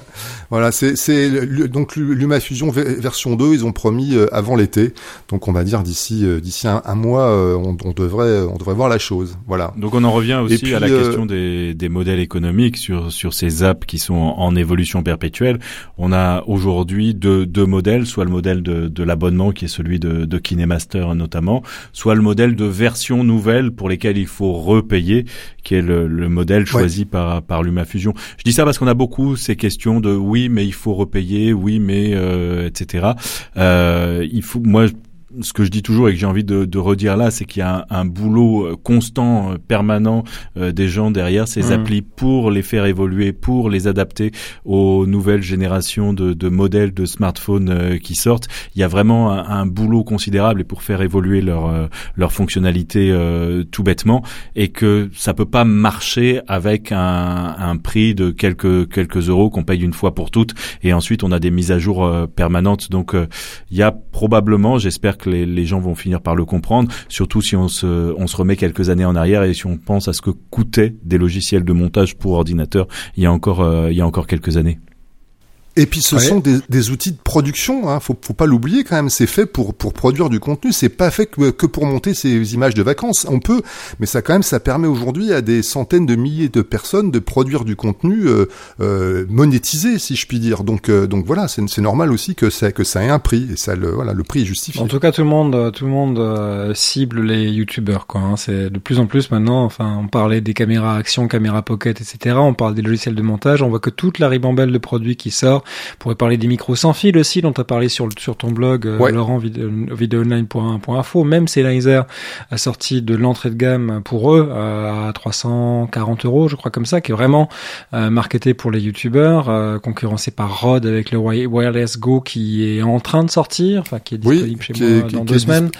voilà, c'est donc LumaFusion version 2, ils ont promis avant l'été. Donc on va dire d'ici d'ici un, un, mois, on, on, devrait on devrait voir la chose. Voilà. Donc on en revient aussi à la question des des, modèles économiques sur sur ces apps qui sont en, évolution perpétuelle. On a aujourd'hui deux, deux modèles, soit le modèle de, de l'abonnement qui est celui de, de KineMaster notamment, soit le modèle de version nouvelle pour lesquelles il faut repayer, qui est le, le modèle choisi par par LumaFusion. Je dis ça parce qu'on a beaucoup ces questions de oui mais il faut repayer, oui mais euh, etc. Euh, il faut moi ce que je dis toujours et que j'ai envie de, de, redire là, c'est qu'il y a un, un, boulot euh, constant, euh, permanent euh, des gens derrière ces mmh. applis pour les faire évoluer, pour les adapter aux nouvelles générations de, de modèles de smartphones qui sortent. Il y a vraiment un, un, boulot considérable et pour faire évoluer leur leur fonctionnalité tout bêtement et que ça peut pas marcher avec un, un prix de quelques quelques euros qu'on paye une fois pour toutes et ensuite on a des mises à jour permanentes. Donc il y a probablement, j'espère que les, gens vont finir par le comprendre, surtout si on se, on se remet quelques années en arrière et si on pense à ce que coûtaient des logiciels de montage pour ordinateur il y a encore, euh, il y a encore quelques années. Et puis ce sont des, des, outils de production, hein. faut, faut pas l'oublier quand même. C'est fait pour pour produire du contenu. C'est pas fait que, que, pour monter ces images de vacances. On peut, mais ça quand même ça permet aujourd'hui à des centaines de milliers de personnes de produire du contenu euh, euh, monétisé, si je puis dire. Donc euh, donc voilà, c'est normal aussi que ça que ça ait un prix et ça le voilà le prix est justifié. En tout cas, tout le monde tout le monde euh, cible les youtubeurs quoi. Hein. C'est de plus en plus maintenant. Enfin, on parlait des caméras action, caméras pocket, etc. On parle des logiciels de montage. On voit que toute la ribambelle de produits qui sort on pourrait parler des micros sans fil aussi, dont tu as parlé sur, sur ton blog, euh, Laurent, videoonline.info. Même Sennheiser a sorti de l'entrée de gamme pour eux euh, à 340 euros, je crois comme ça, qui est vraiment euh, marketé pour les youtubeurs, euh, concurrencé par Rode avec le Wireless Go qui est en train de sortir, enfin qui est disponible chez moi dans deux semaines.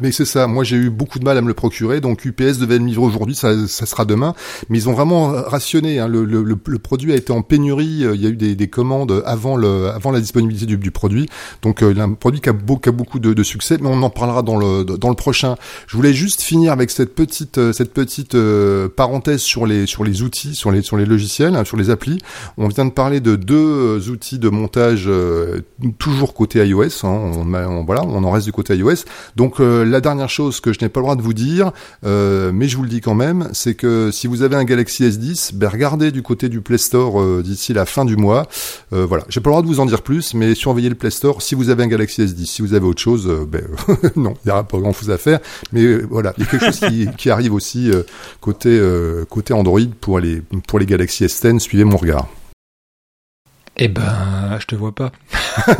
mais c'est ça, moi j'ai eu beaucoup de mal à me le procurer, donc UPS devait me livrer aujourd'hui, ça, ça, sera demain. Mais ils ont vraiment rationné, hein, le, le, le, produit a été en pénurie, il y a eu des, des commandes avant le avant la disponibilité du, du produit. Donc euh, un produit qui a, qui a beaucoup de, de, succès, mais on en parlera dans le dans le prochain. Je voulais juste finir avec cette petite euh, cette petite euh, parenthèse sur les sur les outils, sur les sur les logiciels, hein, sur les applis. On vient de parler de deux outils de montage toujours côté iOS. Hein, on, voilà, on en reste du côté iOS. Donc la dernière chose que je n'ai pas le droit de vous dire, mais je vous le dis quand même, c'est que si vous avez un Galaxy S10, ben regardez du côté du Play Store d'ici la fin du mois. voilà, j'ai pas le droit de vous en dire plus, mais surveillez le Play Store. Si vous avez un Galaxy S10, si vous avez autre chose, euh, ben, non, il n'y aura pas grand chose à faire. Mais euh, voilà, il y a quelque chose qui, qui arrive aussi euh, côté côté Android pour les pour les Galaxy S10. Suivez mon regard. Eh ben, je te vois pas.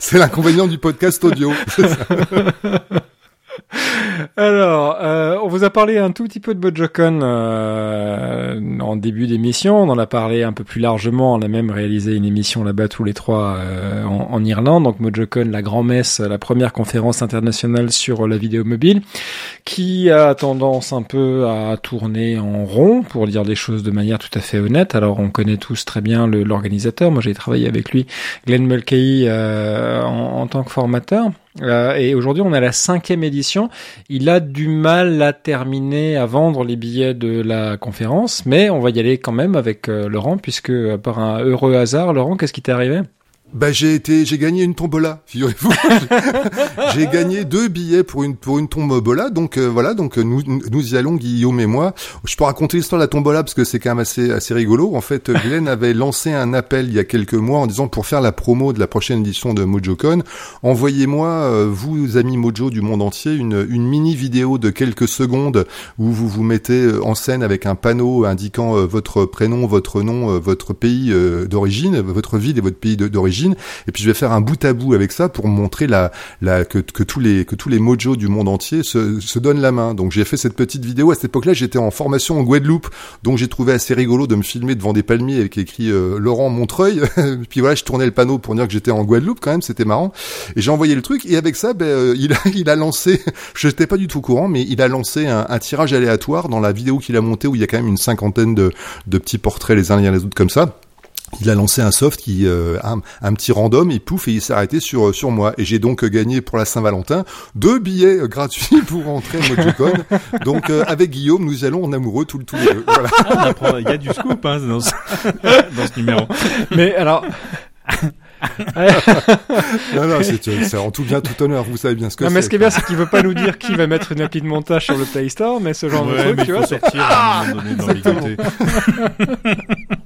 c'est l'inconvénient du podcast audio. Alors, euh, on vous a parlé un tout petit peu de Mojocon euh, en début d'émission. On en a parlé un peu plus largement. On a même réalisé une émission là-bas tous les trois euh, en, Irlande. Donc Mojocon, la grand-messe, la première conférence internationale sur la vidéo mobile, qui a tendance un peu à tourner en rond, pour dire les choses de manière tout à fait honnête. Alors, on connaît tous très bien l'organisateur. Moi, j'ai travaillé avec lui, Glenn Mulcahy, euh, en tant que formateur. Euh, et aujourd'hui, on à la cinquième édition. Il a du mal à terminer, à vendre les billets de la conférence, mais on va y aller quand même avec euh, Laurent, puisque par un heureux hasard, Laurent, qu'est-ce qui t'est arrivé? Bah j'ai été, j'ai gagné une tombola, figurez-vous. j'ai gagné deux billets pour une pour une tombola, donc euh, voilà, donc nous nous y allons Guillaume et moi. Je peux raconter l'histoire de la tombola parce que c'est quand même assez assez rigolo. En fait, Glenn avait lancé un appel il y a quelques mois en disant pour faire la promo de la prochaine édition de MojoCon, envoyez-moi euh, vous amis Mojo du monde entier une une mini vidéo de quelques secondes où vous vous mettez euh, en scène avec un panneau indiquant votre prénom, votre nom, votre pays d'origine, votre ville et votre pays d'origine et puis je vais faire un bout à bout avec ça pour montrer la, la que, que tous les que tous les mojos du monde entier se, se donnent la main. Donc j'ai fait cette petite vidéo. À cette époque-là, j'étais en formation en Guadeloupe, donc j'ai trouvé assez rigolo de me filmer devant des palmiers avec écrit euh, Laurent Montreuil. puis voilà, je tournais le panneau pour dire que j'étais en Guadeloupe quand même, c'était marrant. Et j'ai envoyé le truc et avec ça, ben, euh, il a il a lancé. Je n'étais pas du tout au courant, mais il a lancé un, un tirage aléatoire dans la vidéo qu'il a montée où il y a quand même une cinquantaine de, de petits portraits les uns derrière les autres comme ça il a lancé un soft qui euh, un, un, petit random et pouf et il s'est arrêté sur sur moi et j'ai donc gagné pour la Saint-Valentin deux billets euh, gratuits pour rentrer à MojoCon. donc euh, avec Guillaume nous allons en amoureux tous tous les deux. Voilà. Ah, il y a du scoop hein, dans, ce, dans ce numéro. Mais alors non, non, c'est en tout bien, tout honneur. Vous savez bien ce que c'est. mais ce qui est bien, c'est qu'il veut pas nous dire qui va mettre une appli de montage sur le Play Store, mais ce genre ouais, de truc, mais tu vois. sortir à un moment donné dans.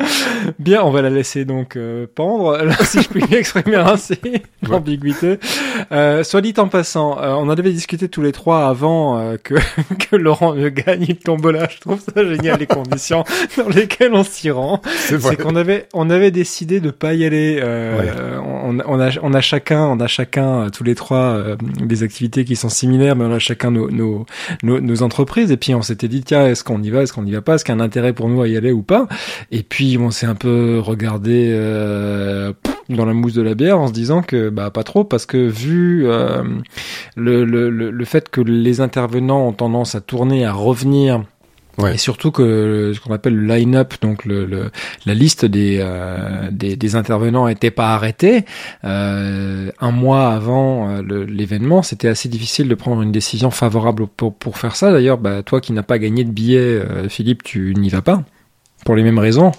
Bien, on va la laisser donc euh, pendre, si je puis m'exprimer ainsi, l'ambiguïté. Euh, soit dit en passant, euh, on en avait discuté tous les trois avant euh, que, que Laurent ne gagne une tombola. Je trouve ça génial les conditions dans lesquelles on s'y rend. C'est qu'on avait on avait décidé de pas y aller. Euh, on, on, a on a chacun on a chacun tous les trois des activités qui sont similaires, mais on a chacun nos nos, nos, nos entreprises. Et puis on s'était dit tiens est-ce qu'on y va, est-ce qu'on y va pas, est-ce qu'il y a un intérêt pour nous à y aller ou pas? Et puis on s'est un peu regardé euh, dans la mousse de la bière en se disant que bah pas trop parce que vu euh, le, le, le fait que les intervenants ont tendance à tourner à revenir Ouais. Et surtout que ce qu'on appelle le line-up, donc le, le, la liste des, euh, des, des intervenants n'était pas arrêtée. Euh, un mois avant euh, l'événement, c'était assez difficile de prendre une décision favorable pour, pour faire ça. D'ailleurs, bah, toi qui n'as pas gagné de billet, Philippe, tu n'y vas pas pour les mêmes raisons.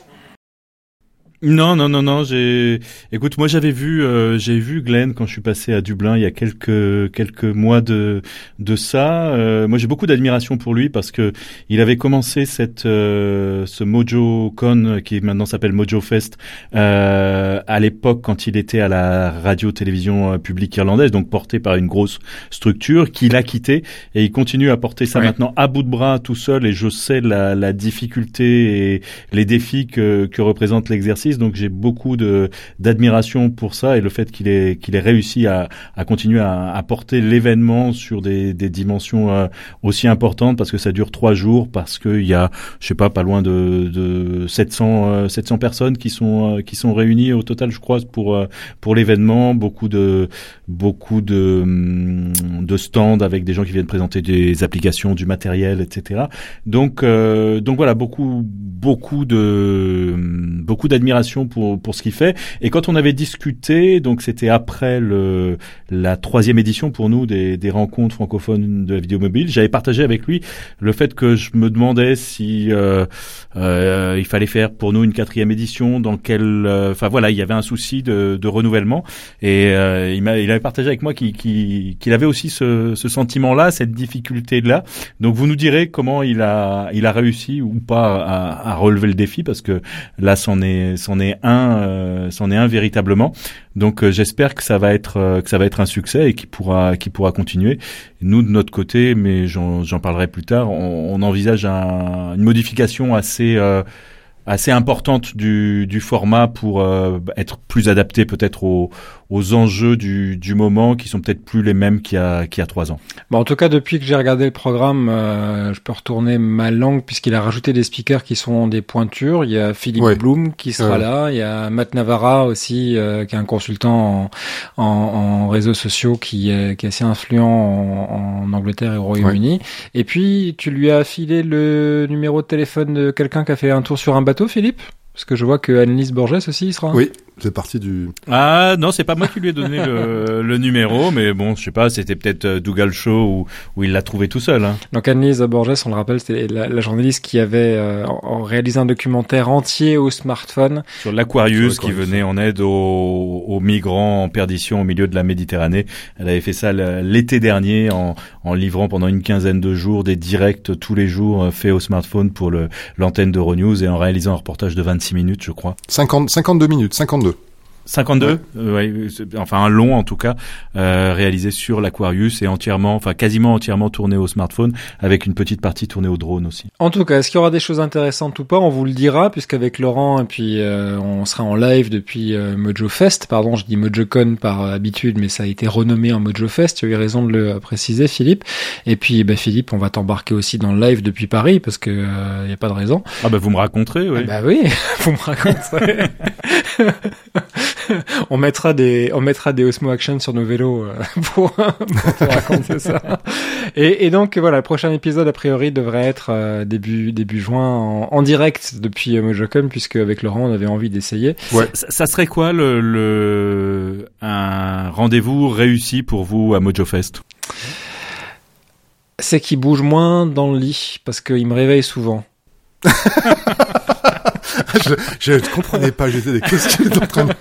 Non, non, non, non. J'ai, écoute, moi j'avais vu, euh, j'ai vu Glenn quand je suis passé à Dublin il y a quelques quelques mois de de ça. Euh, moi j'ai beaucoup d'admiration pour lui parce que il avait commencé cette euh, ce Mojo Con qui maintenant s'appelle Mojo Fest euh, à l'époque quand il était à la radio télévision publique irlandaise, donc porté par une grosse structure qu'il a quitté et il continue à porter ça Ouais. maintenant à bout de bras tout seul et je sais la, la difficulté et les défis que que représente l'exercice donc j'ai beaucoup de d'admiration pour ça et le fait qu'il ait qu'il ait réussi à, à continuer à, à porter l'événement sur des, des dimensions euh, aussi importantes parce que ça dure trois jours parce qu'il y a je sais pas pas loin de, de 700 euh, 700 personnes qui sont euh, qui sont réunies au total je crois pour euh, pour l'événement. Beaucoup de beaucoup de hum, de stands avec des gens qui viennent présenter des applications du matériel etc donc euh, donc voilà beaucoup beaucoup de beaucoup d'admiration pour pour ce qu'il fait. Et quand on avait discuté, donc c'était après le la troisième édition pour nous des des rencontres francophones de la vidéo mobile, j'avais partagé avec lui le fait que je me demandais si euh, euh, il fallait faire pour nous une quatrième édition, dans quel, euh, enfin voilà, il y avait un souci de, de renouvellement. Et euh, il m'a il avait partagé avec moi qu'il qu'il qu'il avait aussi ce, ce sentiment-là, cette difficulté-là. Donc vous nous direz comment il a il a réussi ou pas à, à relever le défi parce que là c'en est c'en c'en est un, c'en est un véritablement. Donc j'espère que ça va être que ça va être un succès et qui pourra qui pourra continuer. Nous de notre côté, mais j'en parlerai plus tard, on, on envisage un, une modification assez assez importante du, du format pour euh, être plus adapté peut-être aux, aux enjeux du, du moment qui sont peut-être plus les mêmes qu'il y a, qu'il y a trois ans. Bon, en tout cas, depuis que j'ai regardé le programme, euh, je peux retourner ma langue puisqu'il a rajouté des speakers qui sont des pointures. Il y a Philippe Bloom qui sera là. Il y a Matt Navarra aussi, euh, qui est un consultant en, en, en, réseaux sociaux qui est, qui est assez influent en, en Angleterre et au Royaume-Uni. Et puis, tu lui as filé le numéro de téléphone de quelqu'un qui a fait un tour sur un bateau, Philippe? Parce que je vois que Annelise Borges aussi il sera. Oui, c'est parti du. Ah non, c'est pas moi qui lui ai donné le, le numéro, mais bon, je sais pas, c'était peut-être euh, Dougal Show où, où il l'a trouvé tout seul. Hein. Donc Annelise Borges, on le rappelle, c'était la, la, journaliste qui avait euh, réalisé un documentaire entier au smartphone sur l'Aquarius qui venait en aide aux, aux, migrants en perdition au milieu de la Méditerranée. Elle avait fait ça l'été dernier en, en livrant pendant une quinzaine de jours des directs tous les jours euh, faits au smartphone pour l'antenne d'Euronews et en réalisant un reportage de 26 minutes, je crois. 50, 52 minutes, 52. 52, ouais. enfin un long en tout cas, euh, réalisé sur l'Aquarius et entièrement, enfin quasiment entièrement tourné au smartphone, avec une petite partie tournée au drone aussi. En tout cas, est-ce qu'il y aura des choses intéressantes ou pas? On vous le dira, puisqu'avec Laurent et puis euh, on sera en live depuis euh, Mojo Fest. Pardon, je dis MojoCon par habitude, mais ça a été renommé en Mojo Fest. Tu as eu raison de le préciser, Philippe. Et puis, bah, Philippe, on va t'embarquer aussi dans le live depuis Paris, parce que il n'y a pas de raison. Ah bah vous me raconterez, oui. Ah bah oui, vous me raconterez. on mettra des on mettra des Osmo Action sur nos vélos euh, pour, pour raconter ça. Et, et, donc voilà, le prochain épisode a priori devrait être euh, début début juin en, en direct depuis euh, Mojocom puisque avec Laurent on avait envie d'essayer. Ouais. Ça, ça, serait quoi le, le un rendez-vous réussi pour vous à MojoFest C'est qu'il bouge moins dans le lit parce qu'il me réveille souvent. je, ne comprenais pas, j'étais des questions en train de...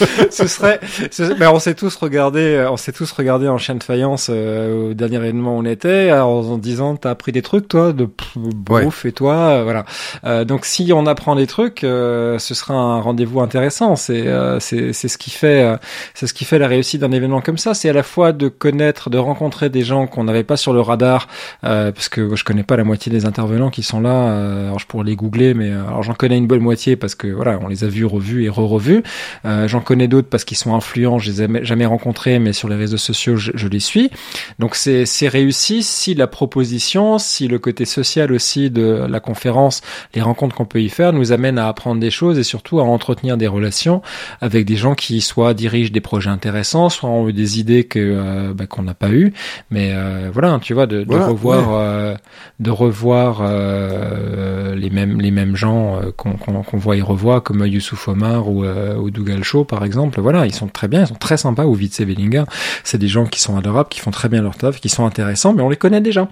ce serait, ce, ben on s'est tous regardé, euh, on s'est tous regardé en chien de faïence euh, au dernier événement où on était, en, disant t'as appris des trucs toi de bouffe et toi, euh, voilà. Euh, donc si on apprend des trucs, ce sera un rendez-vous intéressant. C'est c'est c'est ce qui fait c'est ce qui fait la réussite d'un événement comme ça. C'est à la fois de connaître, de rencontrer des gens qu'on n'avait pas sur le radar, parce que je connais pas la moitié des intervenants qui sont là. alors je pourrais les googler, mais alors j'en connais une bonne moitié parce que voilà, on les a vus, revus et re-revus. j'en connais d'autres parce qu'ils sont influents, je les ai jamais rencontrés, mais sur les réseaux sociaux, je, je les suis. Donc c'est réussi si la proposition, si le côté social aussi de la conférence, les rencontres qu'on peut y faire, nous amène à apprendre des choses et surtout à entretenir des relations avec des gens qui soit dirigent des projets intéressants, soit ont eu des idées que euh, bah, qu'on n'a pas eu. Mais euh, voilà, tu vois, de, de revoir, euh, de revoir euh, les mêmes les mêmes gens qu'on qu'on voit et revoit comme Youssouf Omar ou, ou Dougal Show par exemple, voilà, ils sont très bien, ils sont très sympas, ou Bellinger, c'est des gens qui sont adorables, qui font très bien leur taf, qui sont intéressants, mais on les connaît déjà.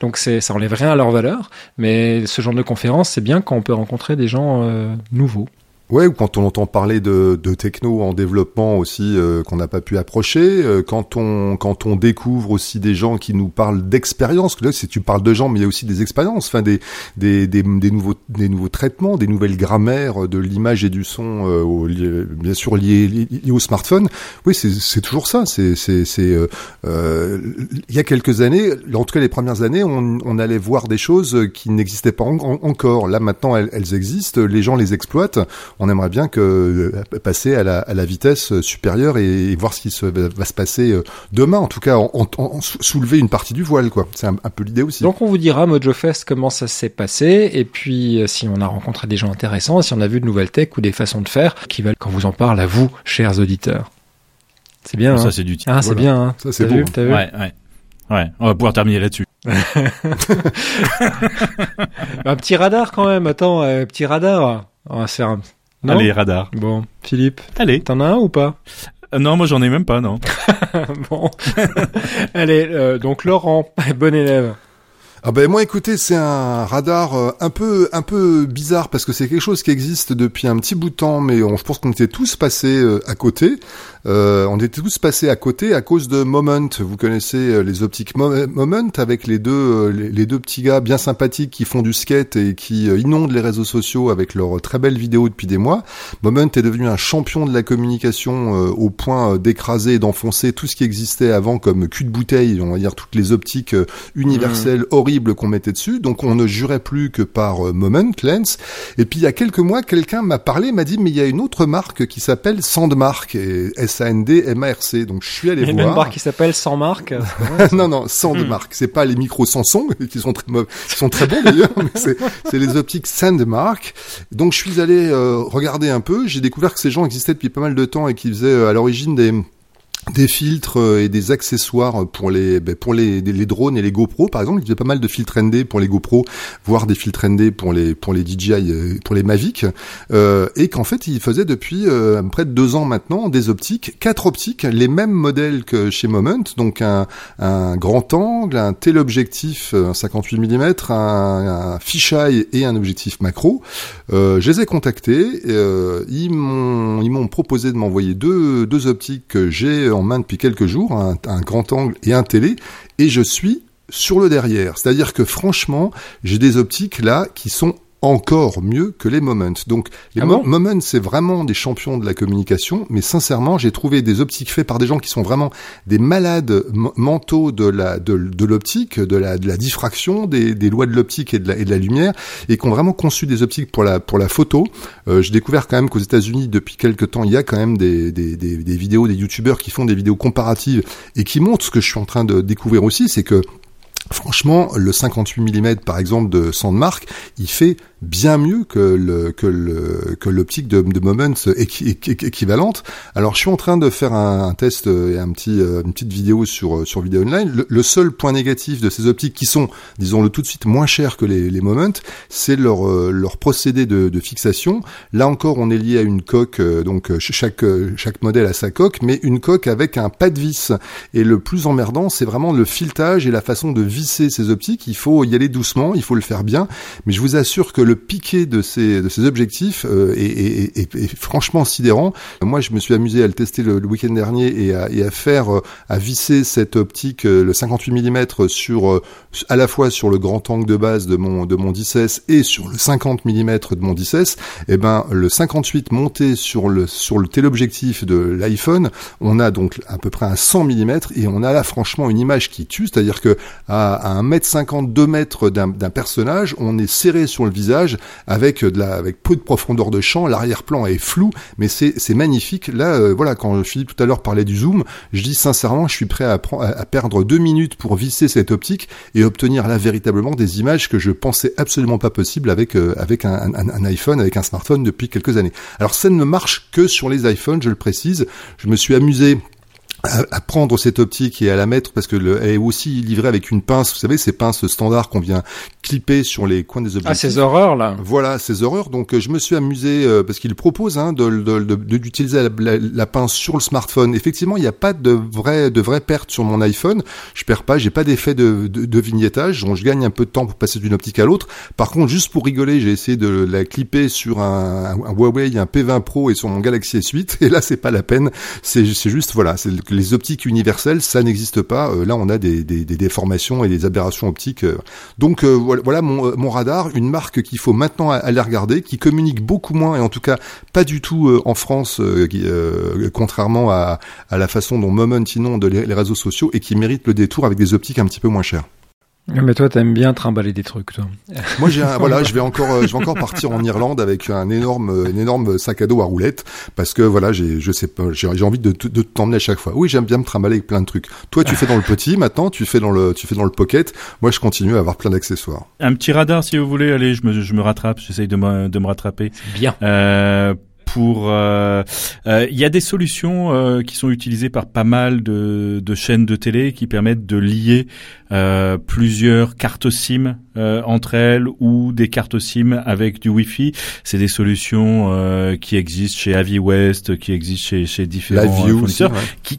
Donc ça enlève rien à leur valeur, mais ce genre de conférence, c'est bien quand on peut rencontrer des gens euh, nouveaux. Ouais, ou quand on entend parler de, de techno en développement aussi euh, qu'on n'a pas pu approcher, euh, quand on quand on découvre aussi des gens qui nous parlent d'expérience, là si tu parles de gens, mais il y a aussi des expériences, enfin des des, des des nouveaux des nouveaux traitements, des nouvelles grammaires de l'image et du son, euh, bien sûr liés, liés, au smartphone. Oui, c'est c'est toujours ça. C'est c'est c'est euh, il y a quelques années, en tout cas les premières années, on, on allait voir des choses qui n'existaient pas encore. Là maintenant, elles existent, les gens les exploitent on aimerait bien que euh, passer à la, à la vitesse supérieure et, voir ce qui se, va se passer euh, demain. En tout cas, en, soulever une partie du voile, quoi. C'est un, peu l'idée aussi. Donc on vous dira Mojo Fest comment ça s'est passé et puis euh, si on a rencontré des gens intéressants, si on a vu de nouvelles tech ou des façons de faire qui veulent qu'on vous en parle à vous, chers auditeurs. C'est bien. Ça hein c'est du. Ah c'est bien. Hein ça c'est beau. Vu, ouais ouais. Ouais, on va pouvoir terminer là-dessus. un petit radar quand même. Attends, un petit radar. On va se faire un non Allez, radar. Bon, Philippe. Allez. T'en as un ou pas? Euh, Non, moi j'en ai même pas, non. bon. Allez, euh, donc Laurent, bon élève. ah ben moi écoutez c'est un radar euh, un peu un peu bizarre parce que c'est quelque chose qui existe depuis un petit bout de temps mais on, je pense qu'on était tous passés euh, à côté. Euh, on était tous passés à côté à cause de Moment. Vous connaissez euh, les optiques Moment avec les deux les, deux petits gars bien sympathiques qui font du skate et qui inondent les réseaux sociaux avec leurs très belles vidéos depuis des mois. Moment est devenu un champion de la communication au point d'écraser et d'enfoncer tout ce qui existait avant comme cul de bouteille, on va dire toutes les optiques universelles mmh. horribles qu'on mettait dessus, donc on ne jurait plus que par euh, Moment Lens. Et puis il y a quelques mois, quelqu'un m'a parlé, m'a dit mais il y a une autre marque qui s'appelle Sandmark, S-A-N-D-M-A-R-C. Donc je suis allé voir. Il y a une marque qui s'appelle Sandmark. non non, Sandmark. Hmm. C'est pas les micros Samsung qui sont très qui sont très bons d'ailleurs, c'est les optiques Sandmark. Donc je suis allé euh, regarder un peu. J'ai découvert que ces gens existaient depuis pas mal de temps et qu'ils faisaient euh, à l'origine des des filtres euh, et des accessoires pour les ben, pour les, les drones et les GoPro par exemple. Il y a pas mal de filtres ND pour les GoPro voire des filtres ND pour les pour les DJI euh, pour les Mavic. Euh, et qu'en fait il faisait depuis euh, près de deux ans maintenant des optiques quatre optiques les mêmes modèles que chez Moment. Donc un, un grand angle un téléobjectif un 58 mm un, un fisheye et un objectif macro. Euh, je les ai contactés ils m'ont ils m'ont proposé de m'envoyer deux deux optiques que j'ai en main depuis quelques jours, un, un grand angle et un télé, et je suis sur le derrière. C'est-à-dire que franchement, j'ai des optiques là qui sont encore mieux que les Moments. Donc les ah Moments, c'est vraiment des champions de la communication, mais sincèrement, j'ai trouvé des optiques faites par des gens qui sont vraiment des malades mentaux de la de, l'optique, de la de la diffraction, des, des lois de l'optique et de la et de la lumière, et qui ont vraiment conçu des optiques pour la pour la photo. Euh, j'ai découvert quand même qu'aux États-Unis, depuis quelques temps, il y a quand même des, des, des, des vidéos, des youtubeurs qui font des vidéos comparatives et qui montrent ce que je suis en train de découvrir aussi, c'est que Franchement, le 58 mm par exemple de Sandmark, il fait bien mieux que le que le que l'optique de, de Moments équivalente. Alors je suis en train de faire un, test et un petit euh, une petite vidéo sur sur vidéo online. Le, seul point négatif de ces optiques qui sont, disons-le tout de suite, moins chères que les, les Moments, c'est leur euh, leur procédé de, de, fixation. Là encore, on est lié à une coque, euh, donc chaque chaque modèle a sa coque, mais une coque avec un pas de vis. Et le plus emmerdant, c'est vraiment le filetage et la façon de visser ces optiques. Il faut y aller doucement, il faut le faire bien. Mais je vous assure que le le piqué de ces, de ces objectifs euh, est, est, est, franchement sidérant. Moi, je me suis amusé à le tester le, week-end dernier et à, et à faire, euh, à visser cette optique, euh, le 58 mm sur à la fois sur le grand angle de base de mon de mon 10 et sur le 50 mm de mon 10 Et eh ben, le 58 monté sur le sur le téléobjectif de l'iPhone, on a donc à peu près un 100 mm et on a là franchement une image qui tue, c'est-à-dire que à, à 1 m 50 2 mètres d'un personnage, on est serré sur le visage avec peu de profondeur de champ. L'arrière-plan est flou, mais c'est, magnifique. Là, euh, voilà, quand Philippe tout à l'heure parlait du zoom, je dis sincèrement, je suis prêt à, à, perdre deux minutes pour visser cette optique et obtenir là véritablement des images que je pensais absolument pas possible avec euh, un, iPhone, avec un smartphone depuis quelques années. Alors ça ne marche que sur les iPhones, je le précise. Je me suis amusé à, prendre cette optique et à la mettre parce que le, elle est aussi livrée avec une pince, vous savez, ces pinces standards qu'on vient clipper sur les coins des objets. Ah, ces horreurs là. Voilà, ces horreurs. Donc, euh, je me suis amusé euh, parce qu'il propose hein, de d'utiliser la, la, pince sur le smartphone. Effectivement, il n'y a pas de vraie de vraie perte sur mon iPhone. Je perds pas, j'ai pas d'effet de, de, de, vignettage. Donc, je gagne un peu de temps pour passer d'une optique à l'autre. Par contre, juste pour rigoler, j'ai essayé de la clipper sur un, un, Huawei, un P20 Pro et sur mon Galaxy S8. Et là, c'est pas la peine. C'est juste voilà, c'est les optiques universelles, ça n'existe pas. Euh, là, on a des, déformations et des aberrations optiques. donc voilà mon, radar, une marque qu'il faut maintenant aller regarder, qui communique beaucoup moins et en tout cas pas du tout euh, en France, euh, euh, contrairement à, à, la façon dont Moment inonde les, les réseaux sociaux et qui mérite le détour avec des optiques un petit peu moins chères. Mais toi, t'aimes bien trimballer des trucs, toi. Moi, j'ai voilà, je vais encore, euh, je vais encore partir en Irlande avec un énorme, un énorme sac à dos à roulettes, parce que voilà, j'ai, je sais pas, j'ai envie de, de, t'emmener à chaque fois. Oui, j'aime bien me trimballer avec plein de trucs. Toi, tu fais dans le petit, maintenant, tu fais dans le, tu fais dans le pocket. Moi, je continue à avoir plein d'accessoires. Un petit radar, si vous voulez. Allez, je me, je me rattrape. J'essaye de me, de me rattraper. Bien. Euh, pour euh, euh, il y a des solutions euh, qui sont utilisées par pas mal de, de, chaînes de télé qui permettent de lier plusieurs cartes SIM entre elles ou des cartes SIM avec du Wi-Fi. C'est des solutions qui existent chez Aviwest, qui existent chez, chez différents fournisseurs, qui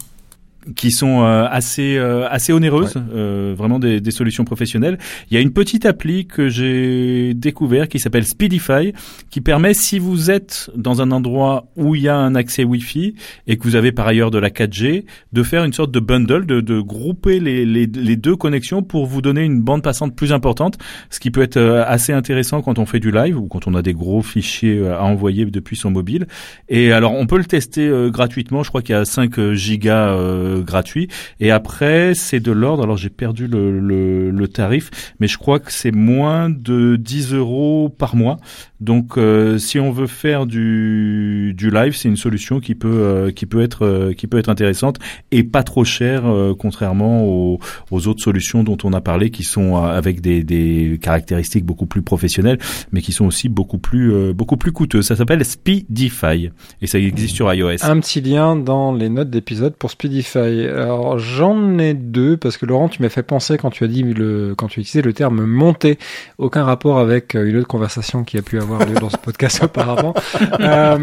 qui sont euh, assez euh, assez onéreuses, euh, vraiment des, des, solutions professionnelles. Il y a une petite appli que j'ai découvert qui s'appelle Speedify, qui permet si vous êtes dans un endroit où il y a un accès Wi-Fi et que vous avez par ailleurs de la 4G, de faire une sorte de bundle, de, de grouper les, les, les, deux connexions pour vous donner une bande passante plus importante, ce qui peut être assez intéressant quand on fait du live ou quand on a des gros fichiers à envoyer depuis son mobile. Et alors on peut le tester gratuitement, je crois qu'il y a 5 gigas gratuit. Et après, c'est de l'ordre, alors j'ai perdu le, tarif, mais je crois que c'est moins de 10 euros par mois. Donc, euh, si on veut faire du, du live, c'est une solution qui peut euh, qui peut être euh, qui peut être intéressante et pas trop chère, contrairement aux, aux, autres solutions dont on a parlé, qui sont avec des, des caractéristiques beaucoup plus professionnelles, mais qui sont aussi beaucoup plus beaucoup plus coûteuses. Ça s'appelle Speedify et ça existe sur iOS. Un petit lien dans les notes d'épisode pour Speedify. Alors j'en ai deux parce que Laurent, tu m'as fait penser quand tu as dit le quand tu utilisais le terme monter, aucun rapport avec une autre conversation qui a pu avoir dans ce podcast auparavant. Euh,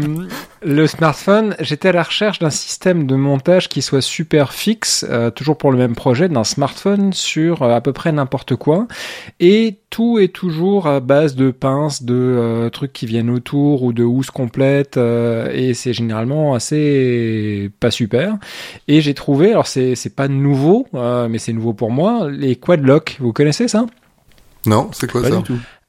le smartphone, j'étais à la recherche d'un système de montage qui soit super fixe, euh, toujours pour le même projet, d'un smartphone sur euh, à peu près n'importe quoi. Et tout est toujours à base de pinces, de trucs qui viennent autour ou de housses complètes. et c'est généralement assez pas super. Et j'ai trouvé, alors c'est, c'est pas nouveau, mais c'est nouveau pour moi, les quadlock. Vous connaissez ça? Non, c'est quoi ça?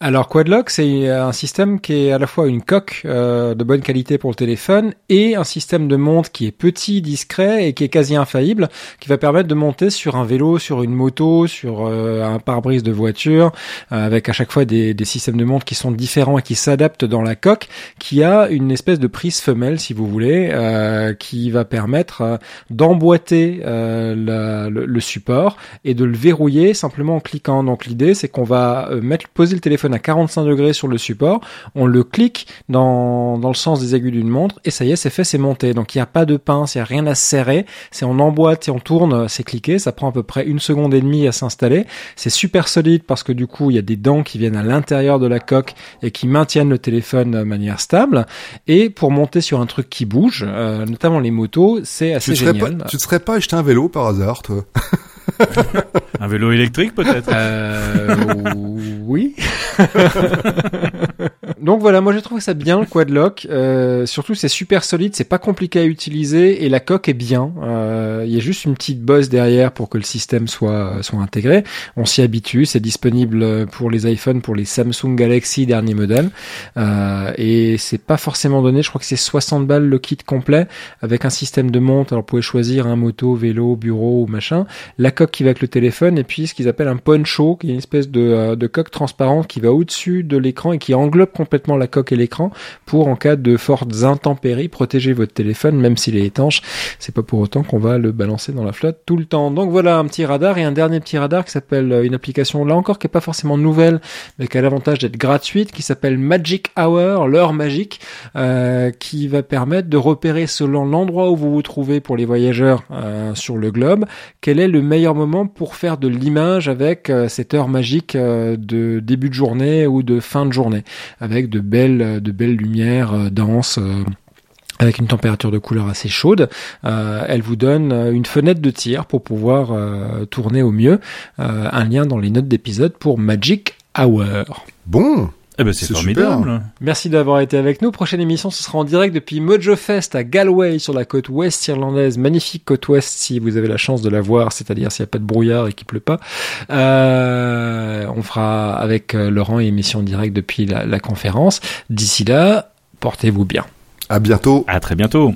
Alors Quadlock, c'est un système qui est à la fois une coque euh, de bonne qualité pour le téléphone et un système de monte qui est petit, discret et qui est quasi infaillible, qui va permettre de monter sur un vélo, sur une moto, sur euh, un pare-brise de voiture, euh, avec à chaque fois des, des, systèmes de monte qui sont différents et qui s'adaptent dans la coque, qui a une espèce de prise femelle, si vous voulez, qui va permettre d'emboîter le, le, support et de le verrouiller simplement en cliquant. Donc l'idée, c'est qu'on va mettre poser le téléphone à 45 degrés sur le support, on le clique dans, dans le sens des aiguilles d'une montre et ça y est, c'est fait, c'est monté. Donc il n'y a pas de pince, il n'y a rien à serrer, c'est on emboîte et on tourne, c'est cliqué, ça prend à peu près une seconde et demie à s'installer. C'est super solide parce que du coup il y a des dents qui viennent à l'intérieur de la coque et qui maintiennent le téléphone de manière stable. Et pour monter sur un truc qui bouge, euh, notamment les motos, c'est assez génial. tu te serais pas acheté un vélo par hasard, toi? vélo électrique peut-être? Euh, Oui. Donc voilà, moi je trouve ça bien le quadlock. Euh, surtout c'est super solide, c'est pas compliqué à utiliser et la coque est bien. Euh, il y a juste une petite bosse derrière pour que le système soit soit intégré. On s'y habitue, c'est disponible pour les iPhones, pour les Samsung Galaxy dernier modèle euh, et c'est pas forcément donné. Je crois que c'est 60 balles le kit complet avec un système de monte. Alors vous pouvez choisir un moto, vélo, bureau ou machin. La coque qui va avec le téléphone et puis ce qu'ils appellent un poncho, qui est une espèce de, euh, de coque transparente qui va au-dessus de l'écran et qui englobe complètement la coque et l'écran pour en cas de fortes intempéries protéger votre téléphone même s'il est étanche. C'est pas pour autant qu'on va le balancer dans la flotte tout le temps. Donc voilà un petit radar et un dernier petit radar qui s'appelle euh, une application là encore qui est pas forcément nouvelle mais qui a l'avantage d'être gratuite qui s'appelle Magic Hour, l'heure magique, euh, qui va permettre de repérer selon l'endroit où vous vous trouvez pour les voyageurs euh, sur le globe quel est le meilleur moment pour faire de l'image avec euh, cette heure magique euh, de début de journée ou de fin de journée, avec de belles, de belles lumières euh, denses avec une température de couleur assez chaude, elle vous donne une fenêtre de tir pour pouvoir tourner au mieux. un lien dans les notes d'épisode pour Magic Hour. Bon, eh ben c'est formidable. Merci d'avoir été avec nous. Prochaine émission, ce sera en direct depuis Mojo Fest à Galway sur la côte ouest irlandaise. Magnifique côte ouest si vous avez la chance de la voir, c'est-à-dire s'il n'y a pas de brouillard et qu'il pleut pas. Euh, on fera avec euh, Laurent une émission en direct depuis la, la conférence. D'ici là, portez-vous bien. À bientôt. À très bientôt.